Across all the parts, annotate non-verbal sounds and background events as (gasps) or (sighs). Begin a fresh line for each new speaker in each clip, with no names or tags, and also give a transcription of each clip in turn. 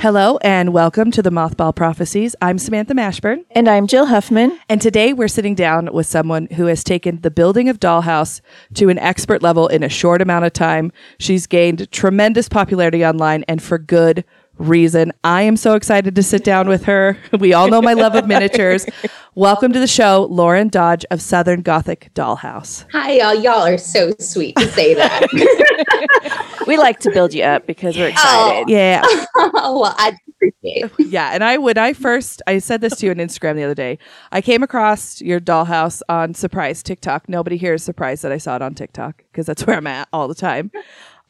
Hello and welcome to the Mothball Prophecies. I'm Samantha Mashburn.
And I'm Jill Huffman.
And today we're sitting down with someone who has taken the building of Dollhouse to an expert level in a short amount of time. She's gained tremendous popularity online and for good reason. I am so excited to sit down with her. (laughs) We all know my love of miniatures. (laughs) Welcome to the show, Lauren Dodge of Southern Gothic Dollhouse.
Hi, y'all. Y'all are so sweet to say that. (laughs)
we like to build you up because we're excited.
Oh. Yeah.
well, I appreciate it.
Yeah. And I, when I first, I said this to you on Instagram the other day, I came across your dollhouse on Surprise TikTok. Nobody here is surprised that I saw it on TikTok because that's where I'm at all the time.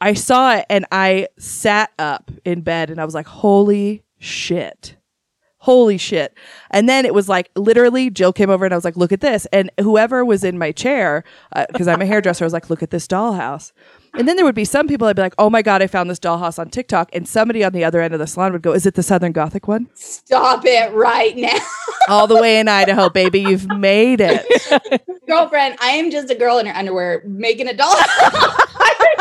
I saw it and I sat up in bed and I was like, holy shit. Holy shit. And then it was like literally Jill came over and I was like, look at this. And whoever was in my chair, because uh, I'm a hairdresser, I was like, look at this dollhouse. And then there would be some people I'd be like, oh my God, I found this dollhouse on TikTok. And somebody on the other end of the salon would go, is it the Southern Gothic one?
Stop it right now. (laughs)
All the way in Idaho, baby. You've made it. (laughs)
Girlfriend, I am just a girl in her underwear making a doll. (laughs)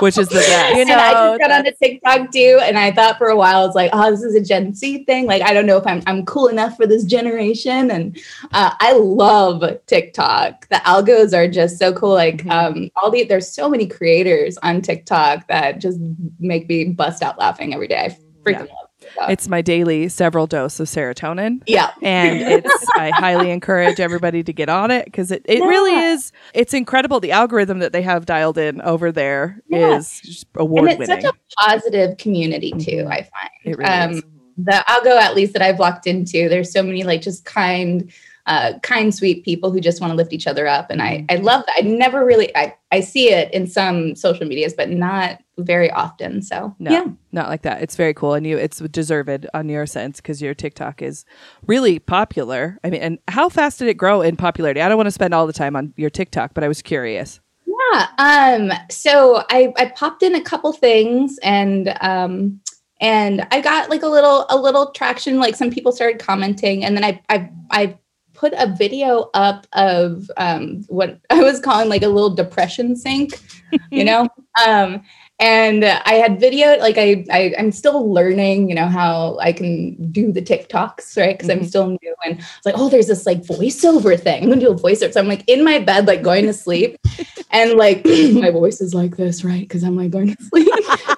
Which is the best.
You know, and I just got onto TikTok too, and I thought for a while, it's like, oh, this is a Gen Z thing. Like, I don't know if I'm I'm cool enough for this generation. And uh, I love TikTok. The algos are just so cool. Like, mm-hmm. um, all the there's so many creators on TikTok that just make me bust out laughing every day. I freaking yeah. love
it's my daily several dose of serotonin.
Yeah.
And it's I highly encourage everybody to get on it because it, it yeah. really is it's incredible. The algorithm that they have dialed in over there yeah. is award winning.
And it's such a positive community too, I find.
It really um, is.
the algo at least that I've walked into, there's so many like just kind uh, kind, sweet people who just want to lift each other up. And I, I love that. I never really, I, I see it in some social medias, but not very often. So
no, yeah, not like that. It's very cool. And you, it's deserved on your sense because your TikTok is really popular. I mean, and how fast did it grow in popularity? I don't want to spend all the time on your TikTok, but I was curious.
Yeah. Um, so I, I popped in a couple things and, um, and I got like a little a little traction. Like some people started commenting, and then I I I put a video up of um, what (laughs) I was calling like a little depression sink, (laughs) you know? Um, and I had video like I, I am still learning, you know, how I can do the TikToks, right? Because mm-hmm. I'm still new, and it's like, oh, there's this like voiceover thing. I'm gonna do a voiceover. So I'm like in my bed, like going to sleep, (laughs) and like (clears throat) my voice is like this, right? Because I'm like going to sleep,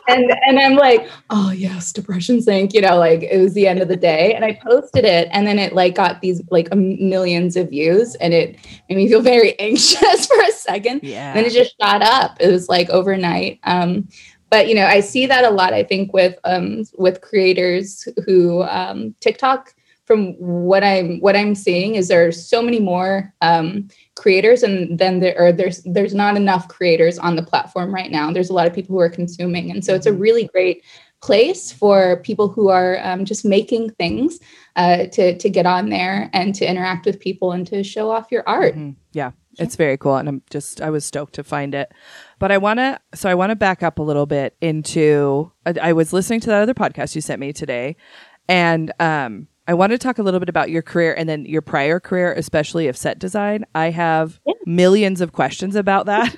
and and I'm like, oh yes, depression sink, you know, like it was the end of the day, and I posted it, and then it like got these like millions of views, and it made me feel very (laughs) anxious for a second.
Yeah.
And then it just shot up. It was like overnight. Um, but you know i see that a lot i think with um, with creators who um, tiktok from what i'm what i'm seeing is there are so many more um, creators and then there are there's there's not enough creators on the platform right now there's a lot of people who are consuming and so it's a mm-hmm. really great place for people who are um, just making things uh, to to get on there and to interact with people and to show off your art
mm-hmm. yeah it's very cool and i'm just i was stoked to find it but I want to, so I want to back up a little bit into, I, I, was listening to that other podcast you sent me today. And um, I want to talk a little bit about your career and then your prior career, especially of set design. I have yeah. millions of questions about that.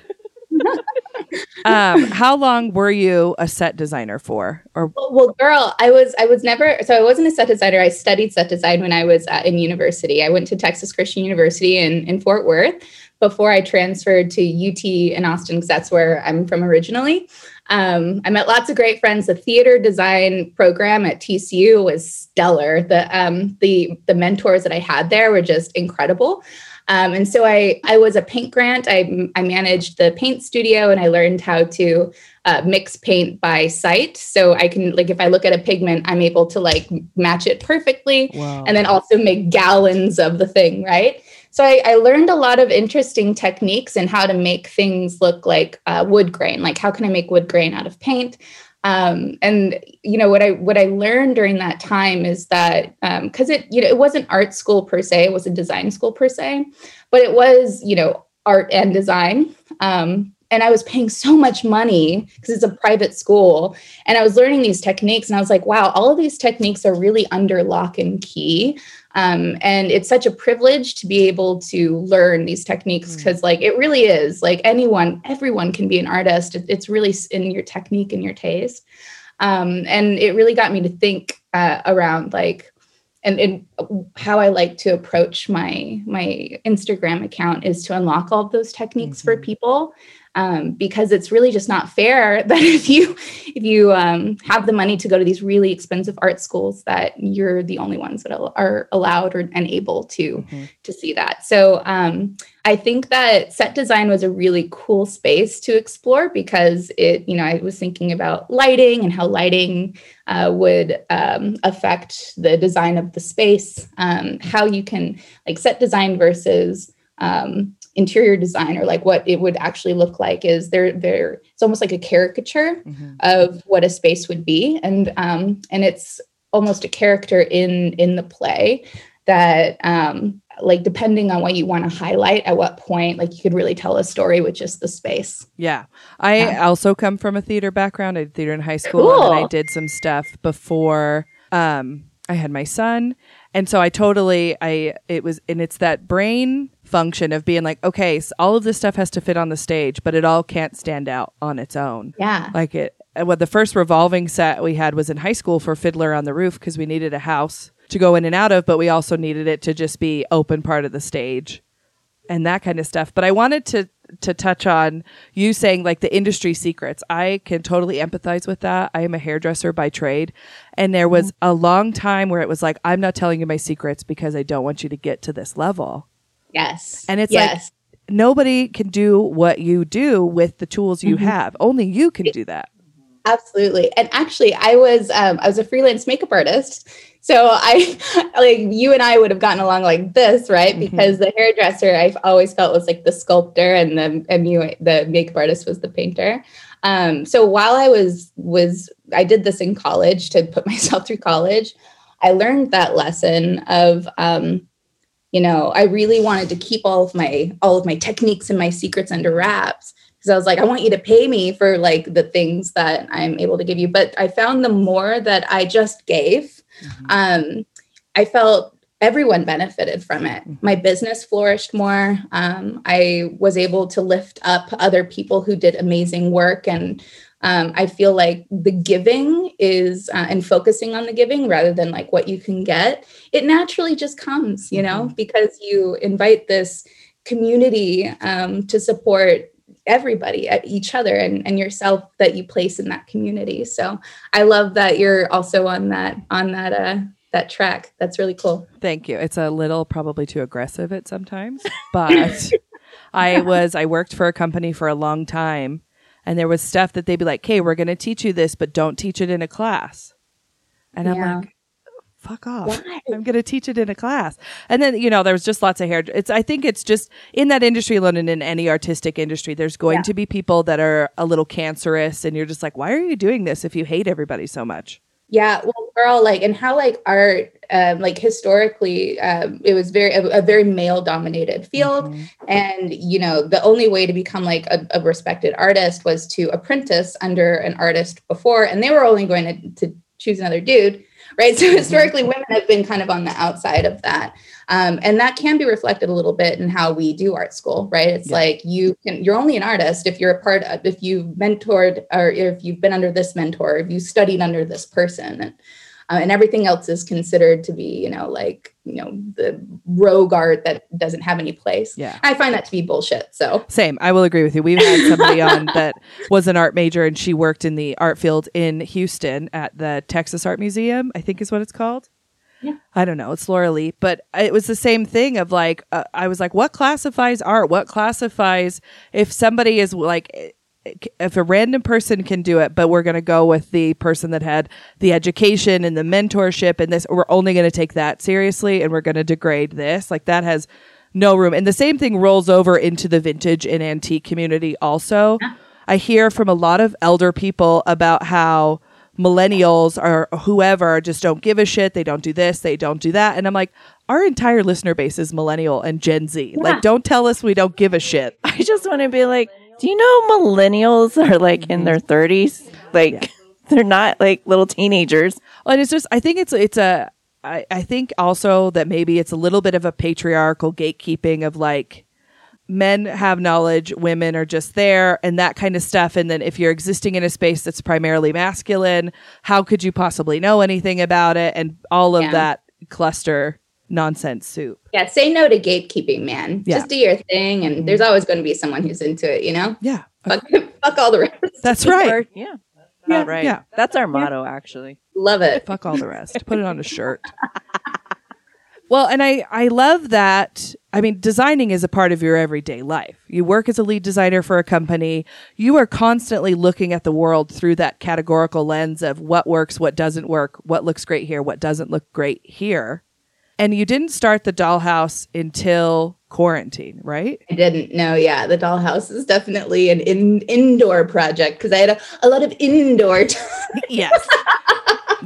(laughs) um, how long were you a set designer for? Or
well, well, girl, I was I was never so I wasn't a set designer. I studied set design when I was uh, in university. I went to Texas Christian University in in Fort Worth before I transferred to UT in Austin, because that's where I'm from originally. Um, I met lots of great friends. The theater design program at TCU was stellar. The um, the the mentors that I had there were just incredible. Um, and so I I was a paint grant. I I managed the paint studio and I learned how to uh, mix paint by sight. So I can like if I look at a pigment, I'm able to like match it perfectly, wow. and then also make gallons of the thing, right? So I, I, learned a lot of interesting techniques and how to make things look like uh, wood grain. Like how can I make wood grain out of paint? Um, and you know what I what I learned during that time is that because um, it you know it wasn't art school per se, it was a design school per se, but it was you know art and design. Um, and I was paying so much money because it's a private school. And I was learning these techniques, and I was like, wow, all of these techniques are really under lock and key. Um, and it's such a privilege to be able to learn these techniques because, mm. like, it really is like anyone, everyone can be an artist. it's really in your technique and your taste. Um, and it really got me to think uh, around like and, and how I like to approach my my Instagram account is to unlock all of those techniques mm-hmm. for people um, because it's really just not fair (laughs) that if you if you um, have the money to go to these really expensive art schools that you're the only ones that are allowed or and able to mm-hmm. to see that so um, i think that set design was a really cool space to explore because it you know i was thinking about lighting and how lighting uh, would um, affect the design of the space um, how you can like set design versus um, interior design or like what it would actually look like is there there it's almost like a caricature mm-hmm. of what a space would be and um and it's almost a character in in the play that um like depending on what you want to highlight at what point like you could really tell a story with just the space
yeah i yeah. also come from a theater background i did theater in high school cool. and i did some stuff before um i had my son and so i totally i it was and it's that brain function of being like, okay, so all of this stuff has to fit on the stage, but it all can't stand out on its own.
Yeah.
Like it, what the first revolving set we had was in high school for Fiddler on the Roof because we needed a house to go in and out of, but we also needed it to just be open part of the stage and that kind of stuff. But I wanted to to touch on you saying like the industry secrets. I can totally empathize with that. I am a hairdresser by trade, and there was mm-hmm. a long time where it was like I'm not telling you my secrets because I don't want you to get to this level.
Yes.
And it's
yes.
like nobody can do what you do with the tools you mm-hmm. have. Only you can do that.
Absolutely. And actually I was um, I was a freelance makeup artist. So I (laughs) like you and I would have gotten along like this, right? Mm-hmm. Because the hairdresser I've always felt was like the sculptor and the and you the makeup artist was the painter. Um, so while I was was I did this in college to put (laughs) myself through college, I learned that lesson of um, you know i really wanted to keep all of my all of my techniques and my secrets under wraps because i was like i want you to pay me for like the things that i'm able to give you but i found the more that i just gave mm-hmm. um, i felt everyone benefited from it mm-hmm. my business flourished more um, i was able to lift up other people who did amazing work and um, I feel like the giving is uh, and focusing on the giving rather than like what you can get, it naturally just comes, you know, mm-hmm. because you invite this community um, to support everybody at each other and, and yourself that you place in that community. So i love that you're also on that on that uh that track. That's really cool.
Thank you. It's a little probably too aggressive at sometimes (laughs) but i was i worked for a company for a long time and there was stuff that they'd be like, "Okay, we're going to teach you this, but don't teach it in a class." And yeah. I'm like, "Fuck off! Why? I'm going to teach it in a class." And then you know, there was just lots of hair. It's I think it's just in that industry alone, and in any artistic industry, there's going yeah. to be people that are a little cancerous, and you're just like, "Why are you doing this if you hate everybody so much?"
Yeah, well, girl, like, and how like art, um, like historically, um, it was very a, a very male dominated field, mm-hmm. and you know, the only way to become like a, a, respected artist was to apprentice under an artist before, and they were only going to, to choose another dude right? So mm-hmm. historically, women have been kind of on the outside of that, um, and that can be reflected a little bit in how we do art school, right? It's yeah. like you can you're only an artist if you're a part of if you've mentored or if you've been under this mentor, if you studied under this person, and uh, and everything else is considered to be you know like you know the rogue art that doesn't have any place.
Yeah.
I find that to be bullshit so.
Same. I will agree with you. We've had somebody on (laughs) that was an art major and she worked in the art field in houston at the texas art museum i think is what it's called.
Yeah.
I don't know. It's Laura Lee, but it was the same thing of like, uh, I was like, what classifies art? What classifies if somebody is like, if a random person can do it, but we're going to go with the person that had the education and the mentorship and this, we're only going to take that seriously and we're going to degrade this. Like that has no room. And the same thing rolls over into the vintage and antique community also. I hear from a lot of elder people about how millennials or whoever just don't give a shit. They don't do this, they don't do that. And I'm like, our entire listener base is millennial and Gen Z. Like, don't tell us we don't give a shit.
I just want to be like, do you know millennials are like in their mm-hmm. 30s? Like, (laughs) they're not like little teenagers.
And it's just, I think it's, it's a, I, I think also that maybe it's a little bit of a patriarchal gatekeeping of like, men have knowledge, women are just there, and that kind of stuff. And then if you're existing in a space that's primarily masculine, how could you possibly know anything about it? And all of
Yeah.
that cluster nonsense soup.
Yeah, say no to gatekeeping, man.
Yeah.
Just do your thing, and there's mm-hmm. always going to be someone who's into it. You know,
Yeah,
fuck, (laughs) fuck all the rest.
that's right.
Or- yeah. About right.
yeah.
That's our motto, actually.
Love it.
Fuck all the rest. Put it on a (laughs) shirt. Well, and I I love that. I mean, designing is a part of your everyday life. You work as a lead designer for a company. You are constantly looking at the world through that categorical lens of what works, what doesn't work, what looks great here, what doesn't look great here. And you didn't start the dollhouse until quarantine, right?
I didn't know. Yeah, the dollhouse is definitely an in, indoor project because I had a, a lot of indoor (laughs) time.
Yes.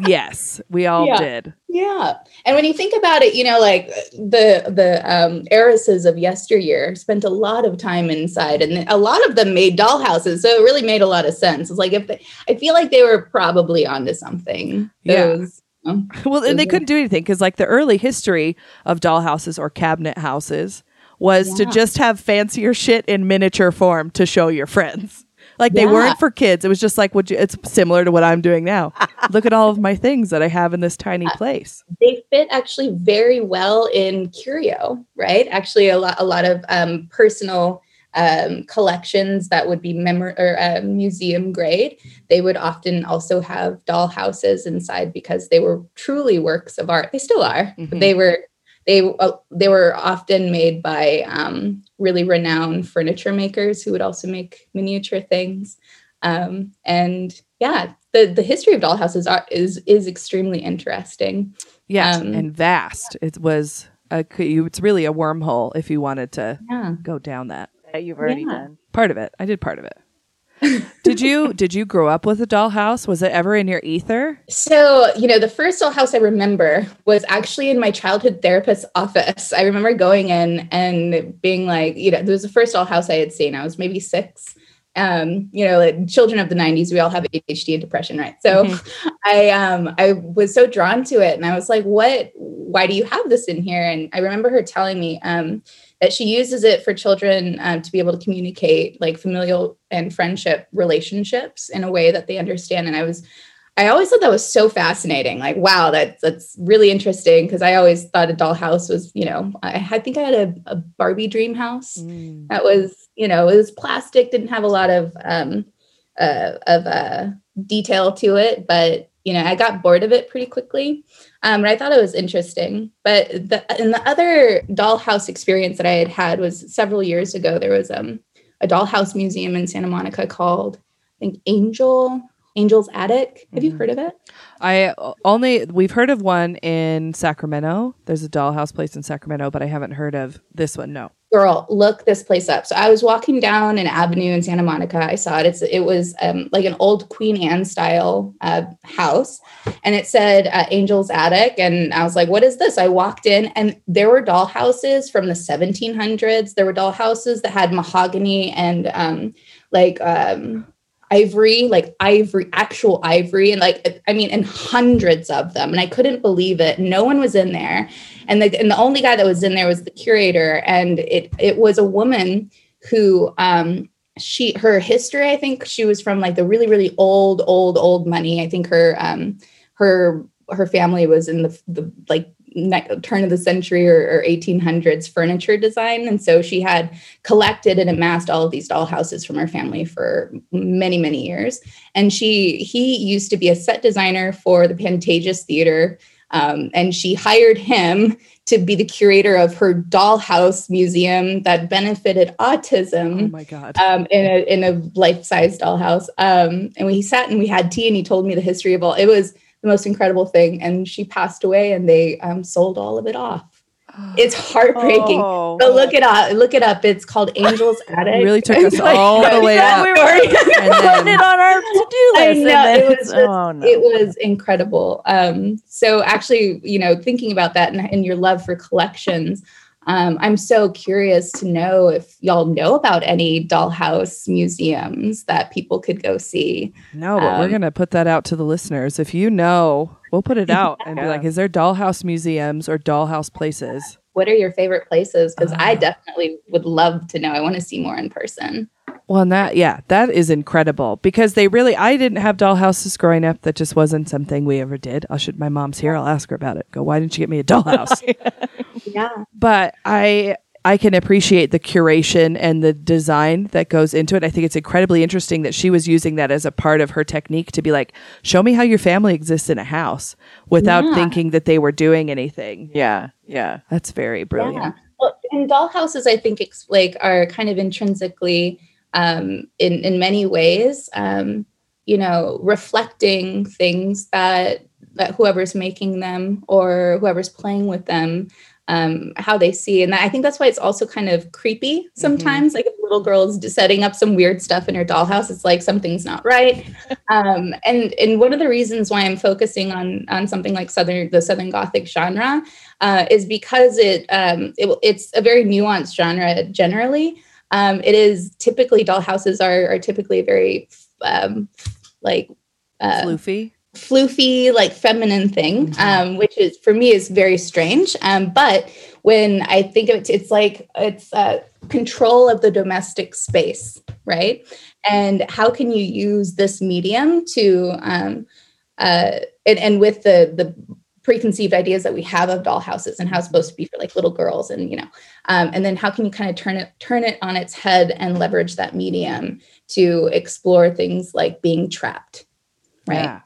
yes, we all
Yeah.
did.
Yeah. And when you think about it, you know, like the the um heiresses of yesteryear spent a lot of time inside and a lot of them made dollhouses. So it really made a lot of sense. It's like if they, I feel like they were probably onto something.
Yeah.
Those, know. (laughs)
Well, and they couldn't do anything because, like, the early history of dollhouses or cabinet houses was to just have fancier shit in miniature form to show your friends. Like, they
Yeah.
weren't for kids. It was just like, would you, it's similar to what I'm doing now. (laughs) Look at all of my things that I have in this tiny place.
they fit actually very well in curio, right? Actually, a lot a lot of um, personal um, collections that would be memor- or uh, museum grade. They would often also have doll houses inside because they were truly works of art. They still are.
Mhm.
But they were they uh, they were often made by um, really renowned furniture makers who would also make miniature things. Um, and yeah, the the history of dollhouses are, is is extremely interesting.
Yes.
Um,
and vast. It was, a, it's really a wormhole if you wanted to
Yeah.
go down that.
That you've already
Yeah.
done.
Part of it. I did part of it. did you (laughs) did you grow up with a dollhouse? Was it ever in your ether?
So, you know, the first dollhouse I remember was actually in my childhood therapist's office. I remember going in and being like, you know, it was the first dollhouse I had seen. I was maybe six. Um, you know, like children of the 90s, we all have ADHD and depression, right? So I um I was so drawn to it and I was like, what why do you have this in here? And I remember her telling me um that she uses it for children um, to be able to communicate like familial and friendship relationships in a way that they understand. And I was I always thought that was so fascinating. Like, wow, that's that's really interesting because I always thought a dollhouse was, you know, I, I think I had a, a Barbie dream house that was, you know, it was plastic, didn't have a lot of um, uh, of uh, detail to it, but you know, I got bored of it pretty quickly. Um, but I thought it was interesting. But the and the other dollhouse experience that I had had was several years ago. There was um, a dollhouse museum in Santa Monica called, I think, Angel Angel's Attic. Have you
Mhm.
heard of it?
I only we've heard of one in Sacramento. There's a dollhouse place in Sacramento, but I haven't heard of this one. No.
Girl look this place up. So i was walking down an avenue in santa monica. I saw it. It's it was um, like an old queen anne style uh, house. And it said uh, angel's attic. And i was like what is this? I walked in and there were doll houses from the 1700s there were doll houses that had mahogany and um, like um, ivory like ivory actual ivory. And like i mean and hundreds of them. And i couldn't believe it. No one was in there and the and the only guy that was in there was the curator. And it it was a woman who um she her history i think she was from like the really really old old old money. I think her um her her family was in the, the like turn of the century or, or 1800s furniture design. And so she had collected and amassed all of these doll houses from her family for many many years. And she he used to be a set designer for the pantages theater um, and she hired him to be the curator of her dollhouse museum that benefited autism.
Oh my god.
um, in a in a life size dollhouse. Um, and we sat and we had tea, and he told me the history of all. It was the most incredible thing. And she passed away, and they um, sold all of it off. It's heartbreaking.
Oh.
But look it up. Look it up. It's called Angel's Attic.
You really took (laughs) us all the (laughs) way
Yeah,
up.
we were putting it on our (laughs) to-do list. and
know, it was just-
oh, no.
It was incredible. Um, so actually, you know, thinking about that and, and your love for collections, um, I'm so curious to know if y'all know about any dollhouse museums that people could go see.
No, but we're
Um,
gonna put that out to the listeners. If you know, we'll put it out and be like, "Is there dollhouse museums or dollhouse places?"
What are your favorite places? Because I
Ah.
definitely would love to know. I want to see more in person.
Well, and that yeah, that is incredible because they really. I didn't have dollhouses growing up. That just wasn't something we ever did. I'll should. My mom's here. I'll ask her about it. Go. Why didn't you get me a dollhouse? (laughs)
Yeah.
but I I can appreciate the curation and the design that goes into it. I think it's incredibly interesting that she was using that as a part of her technique to be like, show me how your family exists in a house without
Yeah.
thinking that they were doing anything.
yeah, yeah.
That's very brilliant.
Yeah. Well, and dollhouses, I think, ex- like are kind of intrinsically, um, in in many ways, um, you know, reflecting things that that whoever's making them or whoever's playing with them. Um, how they see, and I think that's why it's also kind of creepy sometimes. Like if a little girl is setting up some weird stuff in her dollhouse, it's like something's not right. (laughs) um, and and one of the reasons why I'm focusing on on something like southern the Southern Gothic genre uh, is because it, um, it it's a very nuanced genre generally. Um, it is typically dollhouses are are typically very um, like uh,
Floofy.
Floofy, like feminine thing, um, which is for me is very strange. Um, but when I think of it, it's like it's uh, control of the domestic space, right? And how can you use this medium to um, uh, and, and with the the preconceived ideas that we have of dollhouses and how it's supposed to be for like little girls and you know um, and then how can you kind of turn it turn it on its head and leverage that medium to explore things like being trapped right
Yeah.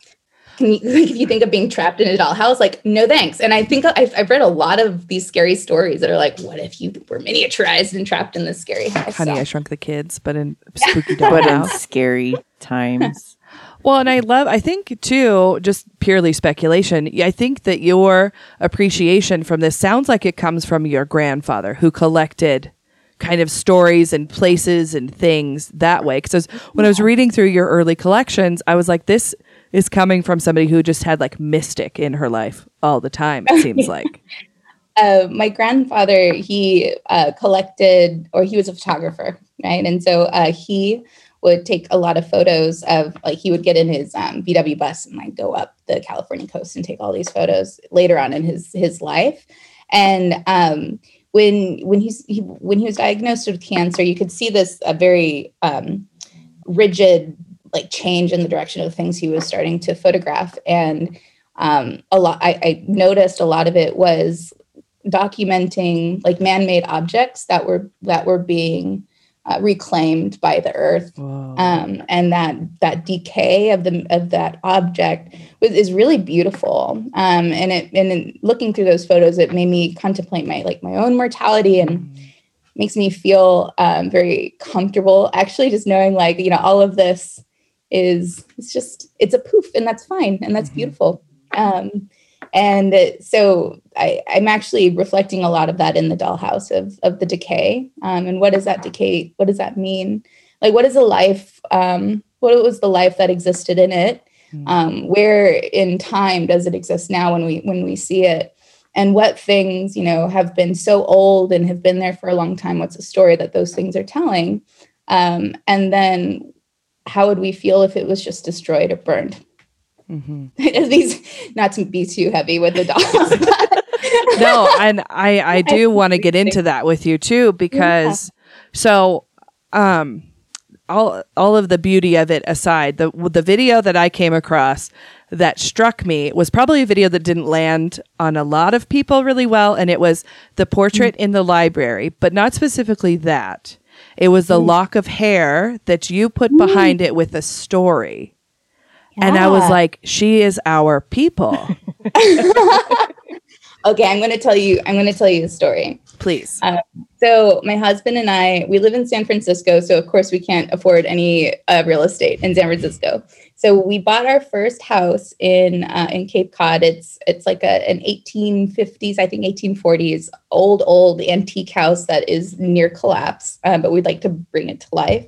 Can you, like if you think of being trapped in a dollhouse, like no thanks. And I think I've, I've read a lot of these scary stories that are like, what if you were miniaturized and trapped in this scary house?
Honey,
So-
I Shrunk the Kids, but in (laughs) spooky
But in scary times.
Well, and I love, I think too, just purely speculation, I think that your appreciation from this sounds like it comes from your grandfather who collected kind of stories and places and things that way. Because when I was reading through your early collections, I was like, this is coming from somebody who just had like mystic in her life all the time, it seems (laughs) like.
uh, my grandfather he uh, collected or he was a photographer right and so uh, he would take a lot of photos of like he would get in his um, vw bus and like go up the california coast and take all these photos later on in his his life and um, when when he's he, when he was diagnosed with cancer you could see this a very um, rigid like change in the direction of things he was starting to photograph. And um, a lot I, I noticed a lot of it was documenting like man-made objects that were that were being uh, reclaimed by the earth. Um, and that that decay of the of that object was is really beautiful. Um, and it and in looking through those photos it made me contemplate my like my own mortality and makes me feel um, very comfortable. Actually just knowing like you know all of this is it's just it's a poof and that's fine and that's
Mhm.
beautiful um, and so I, I'm actually reflecting a lot of that in the dollhouse of of the decay. Um, and what does that decay? What does that mean? Like, what is a life? Um, what was the life that existed in it?
Mm.
Um, where in time does it exist now when we when we see it? And what things you know have been so old and have been there for a long time? What's the story that those things are telling? Um, and then how would we feel if it was just destroyed or burned? (laughs)
Mhm.
These not to be too heavy with the dolls. (laughs)
no, and I I (laughs) do want to get into that with you too because so um all all of the beauty of it aside, the the video that I came across that struck me was probably a video that didn't land on a lot of people really well and it was the portrait in the library, but not specifically that. It was the mm. lock of hair that you put mm. behind it with a story. And I was like, she is our people. (laughs)
okay, I'm going to tell you. I'm going to tell you a story.
Please.
Um, so my husband and I, we live in San Francisco, so of course we can't afford any uh, real estate in San Francisco. So we bought our first house in uh, in Cape Cod. It's it's like a an 1850s, I think 1840s old old antique house that is near collapse, uh, but we'd like to bring it to life.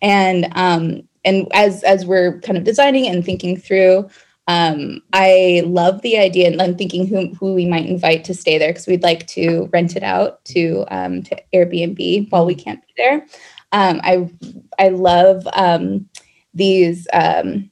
And um, and as as we're kind of designing and thinking through, um, I love the idea, and I'm thinking who who we might invite to stay there because we'd like to rent it out to um, to Airbnb while we can't be there. Um, I I love um, these um,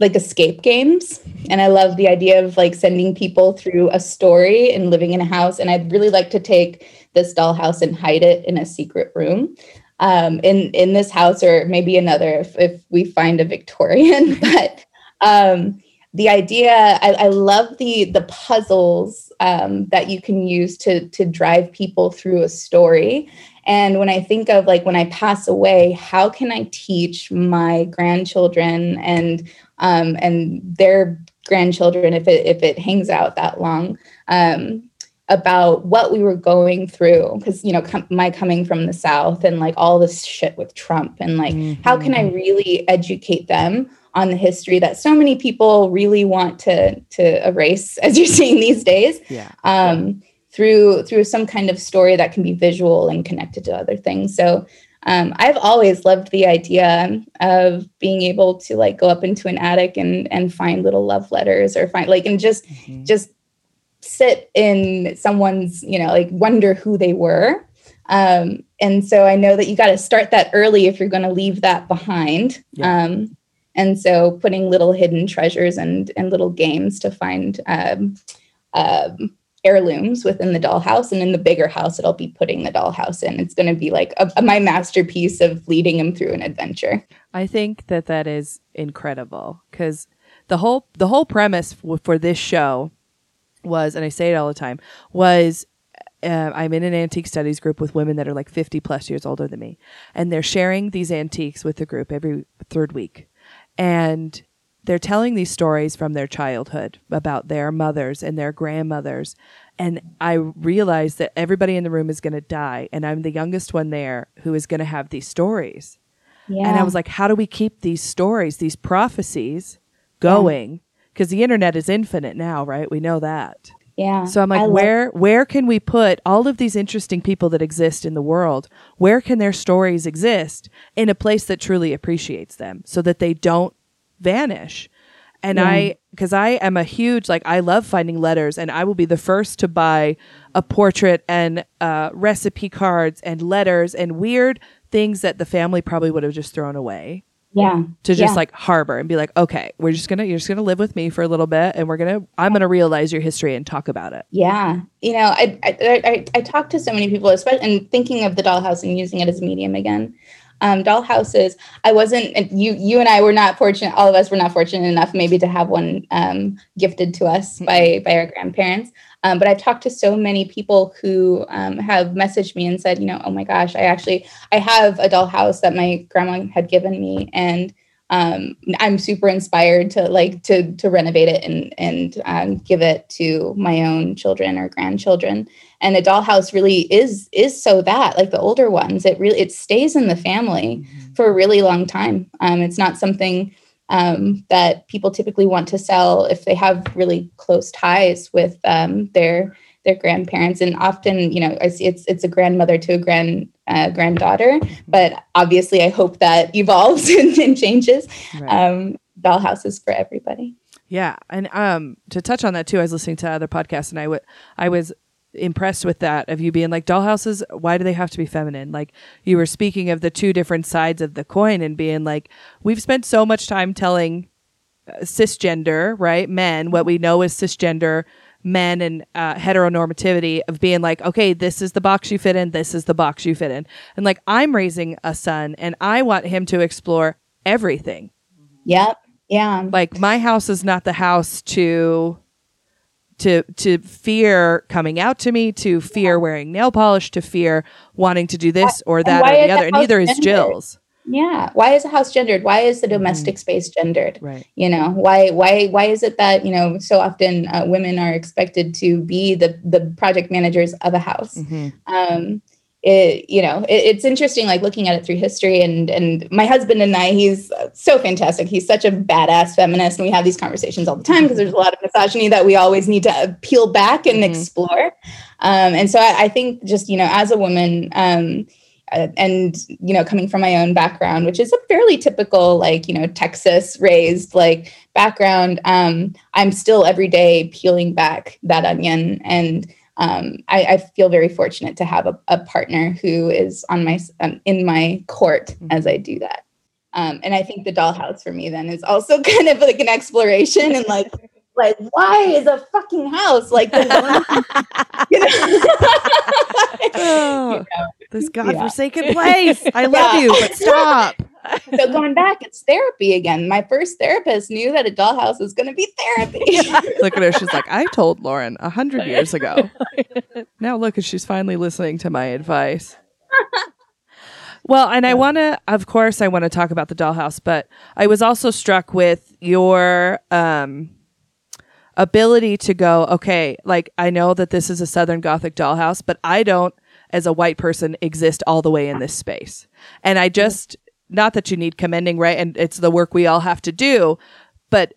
like escape games, and I love the idea of like sending people through a story and living in a house. And I'd really like to take this dollhouse and hide it in a secret room um, in in this house or maybe another if, if we find a Victorian. (laughs) but um, the idea, I, I, love the the puzzles um, that you can use to to drive people through a story. And when I think of like when I pass away, how can I teach my grandchildren and um, and their grandchildren if it if it hangs out that long um, about what we were going through because you know com- my coming from the south and like all this shit with trump and like mm-hmm. how can i mm-hmm. really educate them on the history that so many people really want to to erase (laughs) as you're seeing these days
yeah
um, through through some kind of story that can be visual and connected to other things so um, I've always loved the idea of being able to like go up into an attic and and find little love letters or find like and just mm-hmm. just sit in someone's, you know, like wonder who they were. Um, and so I know that you got to start that early if you're going to leave that behind. Yeah. Um, and so putting little hidden treasures and and little games to find um, um, heirlooms within the dollhouse, and in the bigger house, it'll be putting the dollhouse in. It's going to be like a, a, my masterpiece of leading them through an adventure.
I think that that is incredible because the whole the whole premise f- for this show was, and I say it all the time, was uh, I'm in an antique studies group with women that are like 50 plus years older than me. And they're sharing these antiques with the group every third week. And they're telling these stories from their childhood about their mothers and their grandmothers. And I realized that everybody in the room is going to die. And I'm the youngest one there who is going to have these stories. Yeah. And I was like, how do we keep these stories, these prophecies going? because the internet is infinite now, right? We know that.
Yeah.
So I'm like, where where can we put all of these interesting people that exist in the world? Where can their stories exist in a place that truly appreciates them, so that they don't vanish? And yeah. I, because I am a huge like, I love finding letters, and I will be the first to buy a portrait and uh, recipe cards and letters and weird things that the family probably would have just thrown away
yeah
to just
yeah.
like harbor and be like okay we're just gonna you're just gonna live with me for a little bit and we're gonna i'm gonna realize your history and talk about it
yeah you know i i i, I talk to so many people especially and thinking of the dollhouse and using it as a medium again um, dollhouses i wasn't you you and i were not fortunate all of us were not fortunate enough maybe to have one um, gifted to us mm-hmm. by by our grandparents um, but I've talked to so many people who um, have messaged me and said, you know, oh my gosh, I actually I have a dollhouse that my grandma had given me, and um, I'm super inspired to like to to renovate it and and um, give it to my own children or grandchildren. And a dollhouse really is is so that like the older ones, it really it stays in the family mm-hmm. for a really long time. Um, it's not something um, that people typically want to sell if they have really close ties with um, their their grandparents and often you know it's it's a grandmother to a grand uh, granddaughter but obviously i hope that (laughs) evolves and, and changes right. um, dollhouses for everybody
yeah and um to touch on that too i was listening to other podcasts and i would i was impressed with that of you being like dollhouses why do they have to be feminine? Like you were speaking of the two different sides of the coin and being like we've spent so much time telling uh, cisgender right men what we know is cisgender men and uh, heteronormativity of being like okay this is the box you fit in this is the box you fit in. And like i'm raising a son and i want him to explore everything.
Yep. Yeah.
Like my house is not the house to to to fear coming out to me, to fear wearing nail polish, to fear wanting to do this or that or the other. And neither is Jill's.
Yeah. Why is the house gendered? Why is the mm-hmm. domestic mm-hmm. space gendered?
Right.
You know, why why why is it that, you know, so often uh, women are expected to be the the project managers of a house? Mm-hmm. Um it, you know, it, it's interesting, like looking at it through history. And and my husband and I, he's so fantastic. He's such a badass feminist, and we have these conversations all the time because there's a lot of misogyny that we always need to peel back and mm-hmm. explore. Um, and so I, I, think just you know, as a woman. Um, uh, and you know coming from my own background which is a fairly typical like you know texas raised like background um i'm still every day peeling back that onion and um, I, I, feel very fortunate to have a, a partner who is on my um, in my court mm-hmm. as I do that. Um, and I think the dollhouse for me then is also (laughs) kind of like an exploration and like like why is a fucking house like the one, (laughs) you know?
oh, (laughs) you know? this godforsaken yeah. place. I love yeah. you but stop.
So going back it's therapy again. My first therapist knew that a dollhouse was going to be therapy. (laughs)
Look at her. She's like i told lauren a hundred years ago. Now look she's finally listening to my advice. Well, and I want to, of course, I want to talk about the dollhouse, but I was also struck with your um, ability to go, okay, like I know that this is a Southern Gothic dollhouse, but I don't, as a white person, exist all the way in this space. And I just, not that you need commending, right? And it's the work we all have to do, but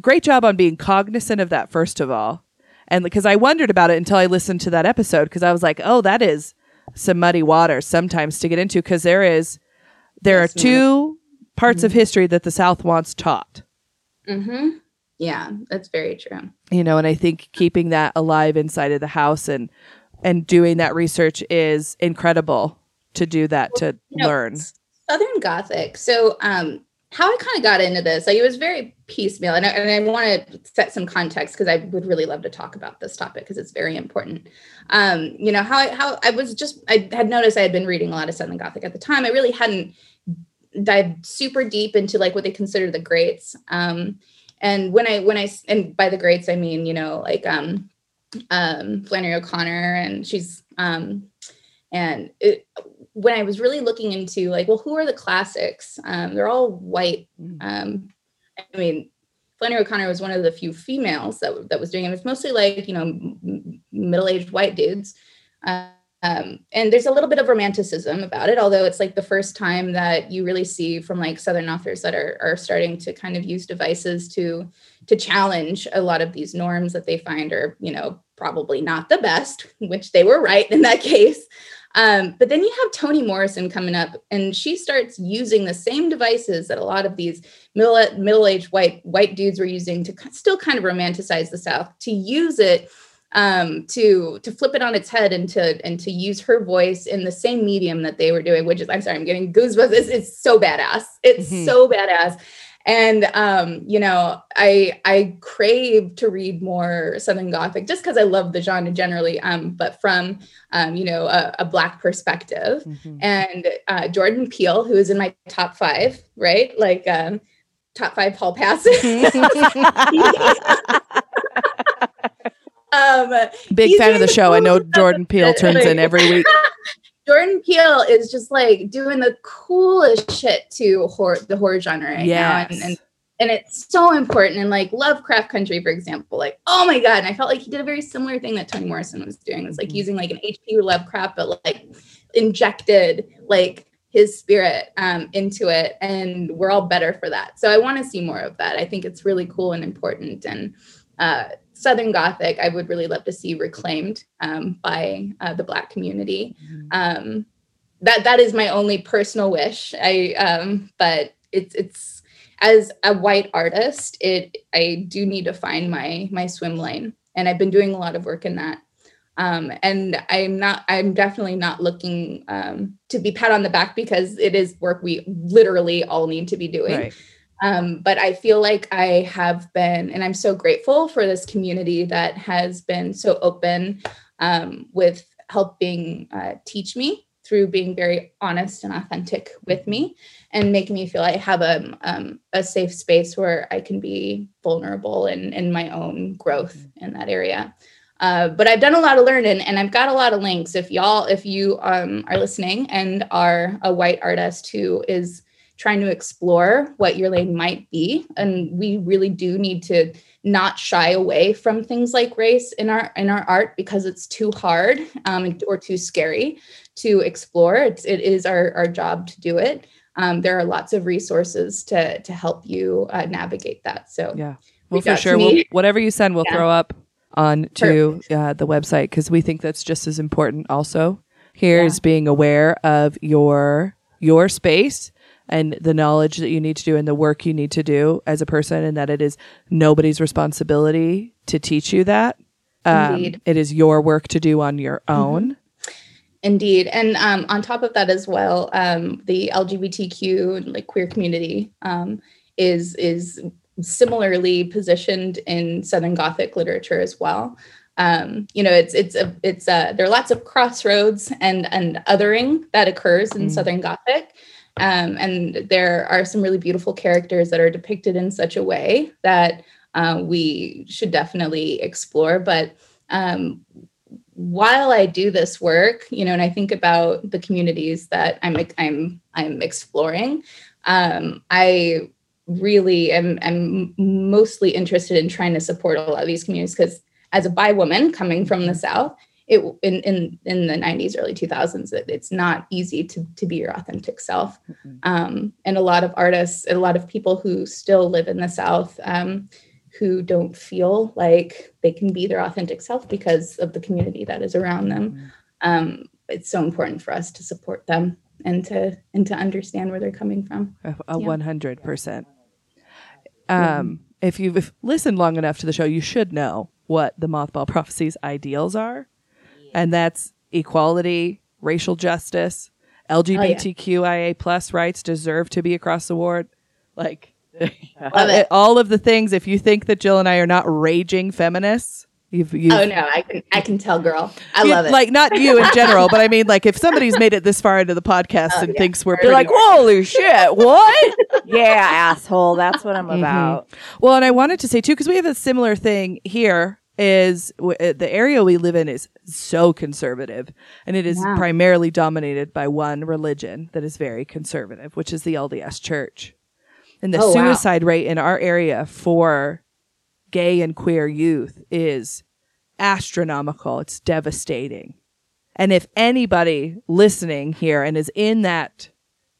great job on being cognizant of that, first of all. And because I wondered about it until I listened to that episode, because I was like, oh, that is some muddy water sometimes to get into, because there is, there yes, are two parts mm-hmm. of history that the South wants taught.
Mm-hmm. Yeah, that's very true.
You know, and I think keeping that alive inside of the house and and doing that research is incredible to do that well, to you know, learn.
Southern Gothic. So, um, how I kind of got into this, like it was very piecemeal, and I, and I want to set some context because I would really love to talk about this topic because it's very important. Um, you know how I, how I was just I had noticed I had been reading a lot of Southern Gothic at the time. I really hadn't dived super deep into like what they consider the greats. Um, and when I when I and by the greats I mean you know like um um Flannery O'Connor and she's um and it, when I was really looking into like well who are the classics um they're all white mm. um I mean Flannery O'Connor was one of the few females that that was doing it. It was mostly like you know m- middle-aged white dudes. Uh, um, and there's a little bit of romanticism about it, although it's like the first time that you really see from like Southern authors that are, are starting to kind of use devices to to challenge a lot of these norms that they find are, you know, probably not the best, which they were right in that (laughs) case. Um, but then you have Toni Morrison coming up, and she starts using the same devices that a lot of these middle middle-aged white white dudes were using to still kind of romanticize the South. To use it um, to to flip it on its head and to and to use her voice in the same medium that they were doing, which is I'm sorry, I'm getting goosebumps. It's, it's so badass. It's mm-hmm. so badass. And um, you know, I I crave to read more Southern Gothic just because I love the genre generally, um, but from um, you know a, a black perspective. Mm-hmm. And uh, Jordan Peele, who is in my top five, right? Like um, top five hall passes. (laughs) (laughs) (laughs)
Um, Big fan of the show. I know Jordan Peele turns in every week. (laughs)
Jordan Peele is just like doing the coolest shit to horror, the horror genre right yes. now, and, and and it's so important. And like Lovecraft Country, for example, like oh my god, and I felt like he did a very similar thing that Toni Morrison was doing. It was like mm-hmm. using like an H.P. Lovecraft, but like injected like his spirit um, into it, and we're all better for that. So I want to see more of that. I think it's really cool and important, and uh, Southern Gothic, I would really love to see reclaimed um, by uh, the Black community. Mm-hmm. Um, that that is my only personal wish. I um, but it's it's as a white artist, it I do need to find my my swim lane, and I've been doing a lot of work in that. Um, and I'm not. I'm definitely not looking um, to be pat on the back because it is work we literally all need to be doing. Right. Um, but I feel like I have been, and I'm so grateful for this community that has been so open um, with helping uh, teach me through being very honest and authentic with me and making me feel I have a, um, a safe space where I can be vulnerable in, in my own growth mm-hmm. in that area. Uh, but I've done a lot of learning and I've got a lot of links. If y'all, if you um, are listening and are a white artist who is trying to explore what your lane might be and we really do need to not shy away from things like race in our in our art because it's too hard um, or too scary to explore it's, it is our, our job to do it um, there are lots of resources to to help you uh, navigate that so
Yeah. Well, for sure. We'll, whatever you send, we'll
Yeah.
throw up on to uh, the website because we think that's just as important. Also, here is
Yeah.
being aware of your your space and the knowledge that you need to do and the work you need to do as a person, and that it is nobody's responsibility to teach you that. Um,
Indeed.
it is your work to do on your own.
Indeed, and um, on top of that as well, um, the LGBTQ like queer community um, is is similarly positioned in Southern Gothic literature as well. Um, you know, it's it's a it's a there are lots of crossroads and and othering that occurs in
Mm.
Southern Gothic, um, and there are some really beautiful characters that are depicted in such a way that uh, we should definitely explore. But um, while I do this work, you know, and I think about the communities that I'm I'm I'm exploring, um, I really am, am mostly interested in trying to support a lot of these communities because as a bi woman coming from the south, it in in in the 90s, early 2000s, it, it's not easy to to be your authentic self, um, and a lot of artists, a lot of people who still live in the south. Um, who don't feel like they can be their authentic self because of the community that is around them. Um, it's so important for us to support them and to and to understand where they're coming from.
A one hundred percent. Um, if you've listened long enough to the show, you should know what the Mothball (laughs) Prophecies ideals are, and that's equality, racial justice, LGBTQIA plus rights deserve to be across the board. Like (laughs)
it.
all of the things. If you think that Jill and I are not raging feminists, you've, you've
Oh no, I can I can tell, girl. I
you-
love it.
Like not you in general, but I mean, like if somebody's made it this far into the podcast
Oh,
and
yeah.
thinks we're
like, holy shit, what? (laughs) yeah, asshole. That's what I'm mm-hmm. about.
Well, and I wanted to say too, because we have a similar thing here. Is w- uh, the area we live in is so conservative, and it is
Yeah.
primarily dominated by one religion that is very conservative, which is the LDS Church. And the
Oh, wow.
suicide rate in our area for gay and queer youth is astronomical. It's devastating. And if anybody listening here and is in that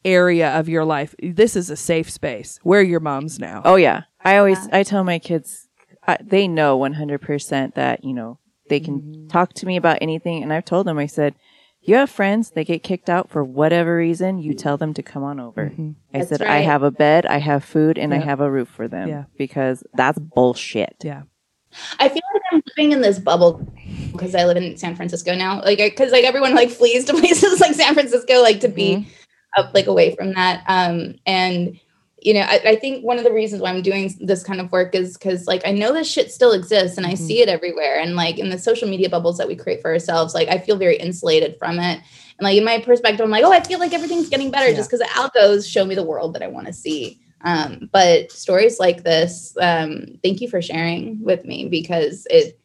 area of your life, this is a safe space. We're your moms now.
Oh yeah, I always I tell my kids I, they know 100% that you know they can mm-hmm. talk to me about anything, and I've told them I said. You have friends, they get kicked out for whatever reason, you mm-hmm. tell them to come on over. Mm-hmm. I
That's
said, I have a bed, I have food, and I have a roof for them.
Yeah.
Because that's bullshit.
Yeah.
I feel like I'm living in this bubble because I live in San Francisco now. Like, because like everyone like flees to (laughs) places like San Francisco, like to be up like away from that. Um, and you know, I, I think one of the reasons why I'm doing this kind of work is because like I know this shit still exists and I see it everywhere. And like in the social media bubbles that we create for ourselves, like I feel very insulated from it. And like in my perspective, I'm like, oh, I feel like everything's getting better just because the algos show me the world that I want to see. Um, but stories like this, um, thank you for sharing with me because it,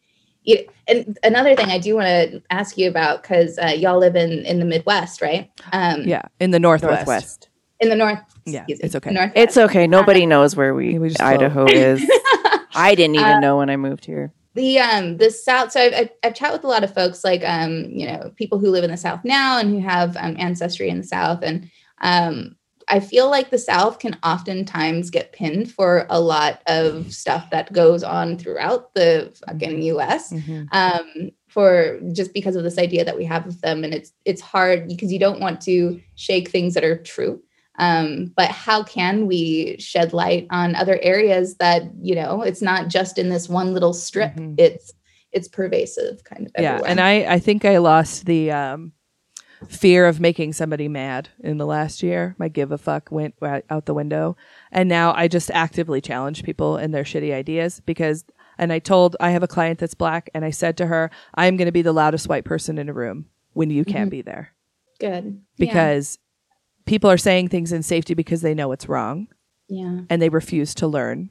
it and another thing I do want to ask you about because uh, y'all live in in the Midwest, right? Um,
Yeah. In the Northwest.
Northwest.
In the North.
Yeah,
me,
it's okay.
North
It's okay. Nobody knows where we,
Yeah, we just
Idaho is. (laughs) I didn't even
Uh,
know when I moved here.
the um the south so I've, I've, I've chatted with a lot of folks like um you know people who live in the south now and who have um, ancestry in the south and um i feel like the south can oftentimes get pinned for a lot of stuff that goes on throughout the fucking us
Mhm.
um for just because of this idea that we have of them and it's it's hard because you don't want to shake things that are true um, but how can we shed light on other areas that you know it's not just in this one little strip
Mhm.
it's it's pervasive kind of
Yeah.
everywhere.
And I, I think I lost the um, fear of making somebody mad in the last year. My give a fuck went out the window. And now I just actively challenge people in their shitty ideas because, and I told, I have a client that's black and I said to her, I'm going to be the loudest white person in a room when you can't be there
good
because people are saying things in safety because they know it's wrong
yeah,
and they refuse to learn.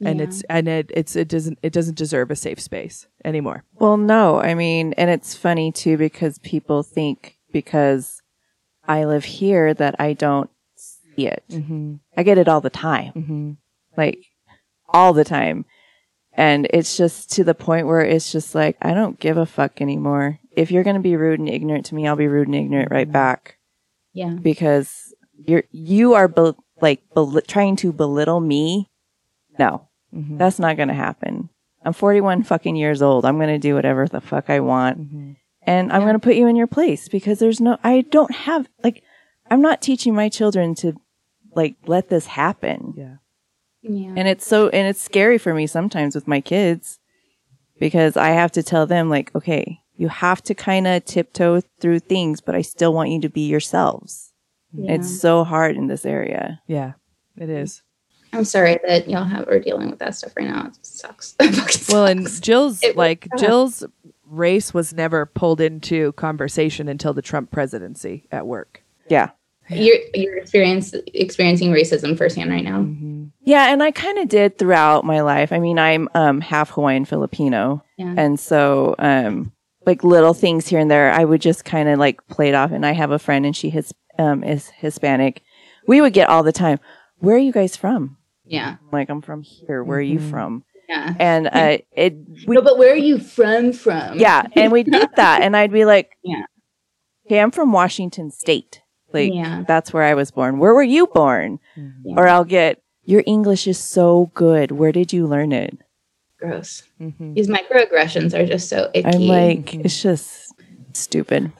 And
Yeah.
it's, and it, it's, it doesn't, it doesn't deserve a safe space anymore.
Well, no, I mean, and it's funny too because people think because I live here that I don't
see it.
Mm-hmm.
I get it all the time,
Mm-hmm.
like all the time. And it's just to the point where it's just like, I don't give a fuck anymore. If you're going to be rude and ignorant to me, I'll be rude and ignorant right back
Yeah.
because you're, you are bel like bel- trying to belittle me. No,
Mm-hmm.
that's not going to happen. I'm 41 fucking years old. I'm going to do whatever the fuck I want.
Mm-hmm.
And I'm
Yeah.
going to put you in your place because there's no, I don't have, like, I'm not teaching my children to, like, let this happen.
Yeah.
Yeah.
And it's so, and it's scary for me sometimes with my kids because I have to tell them, like, okay, you have to kind of tiptoe through things, but I still want you to be yourselves.
Yeah.
It's so hard in this area.
Yeah. It is.
I'm sorry that y'all have are dealing with that stuff right now. It sucks. (laughs) It fucking
Well, and. Jill's
It was
like
bad.
Jill's race was never pulled into conversation until the Trump presidency at work.
Yeah.
you're you're experience, experiencing racism firsthand right now.
Mm-hmm.
Yeah, and I kind of did throughout my life. I mean, I'm um, half Hawaiian Filipino,
Yeah.
and so um, like little things here and there, I would just kind of like play it off. And I have a friend, and she his, um, is Hispanic. We would get all the time. Where are you guys from?
Yeah.
I'm like, I'm from here. Where are you
Mhm.
from?
Yeah.
And uh, it, we,
no, but where are you from? From?
yeah, and we did that, and I'd be like,
Yeah.
okay, I'm from Washington State. Like,
Yeah.
that's where I was born. Where were you born?
Yeah.
Or I'll get, your English is so good. Where did you learn it?
Gross.
Mm-hmm.
These microaggressions are just so icky.
I'm like, it's just stupid.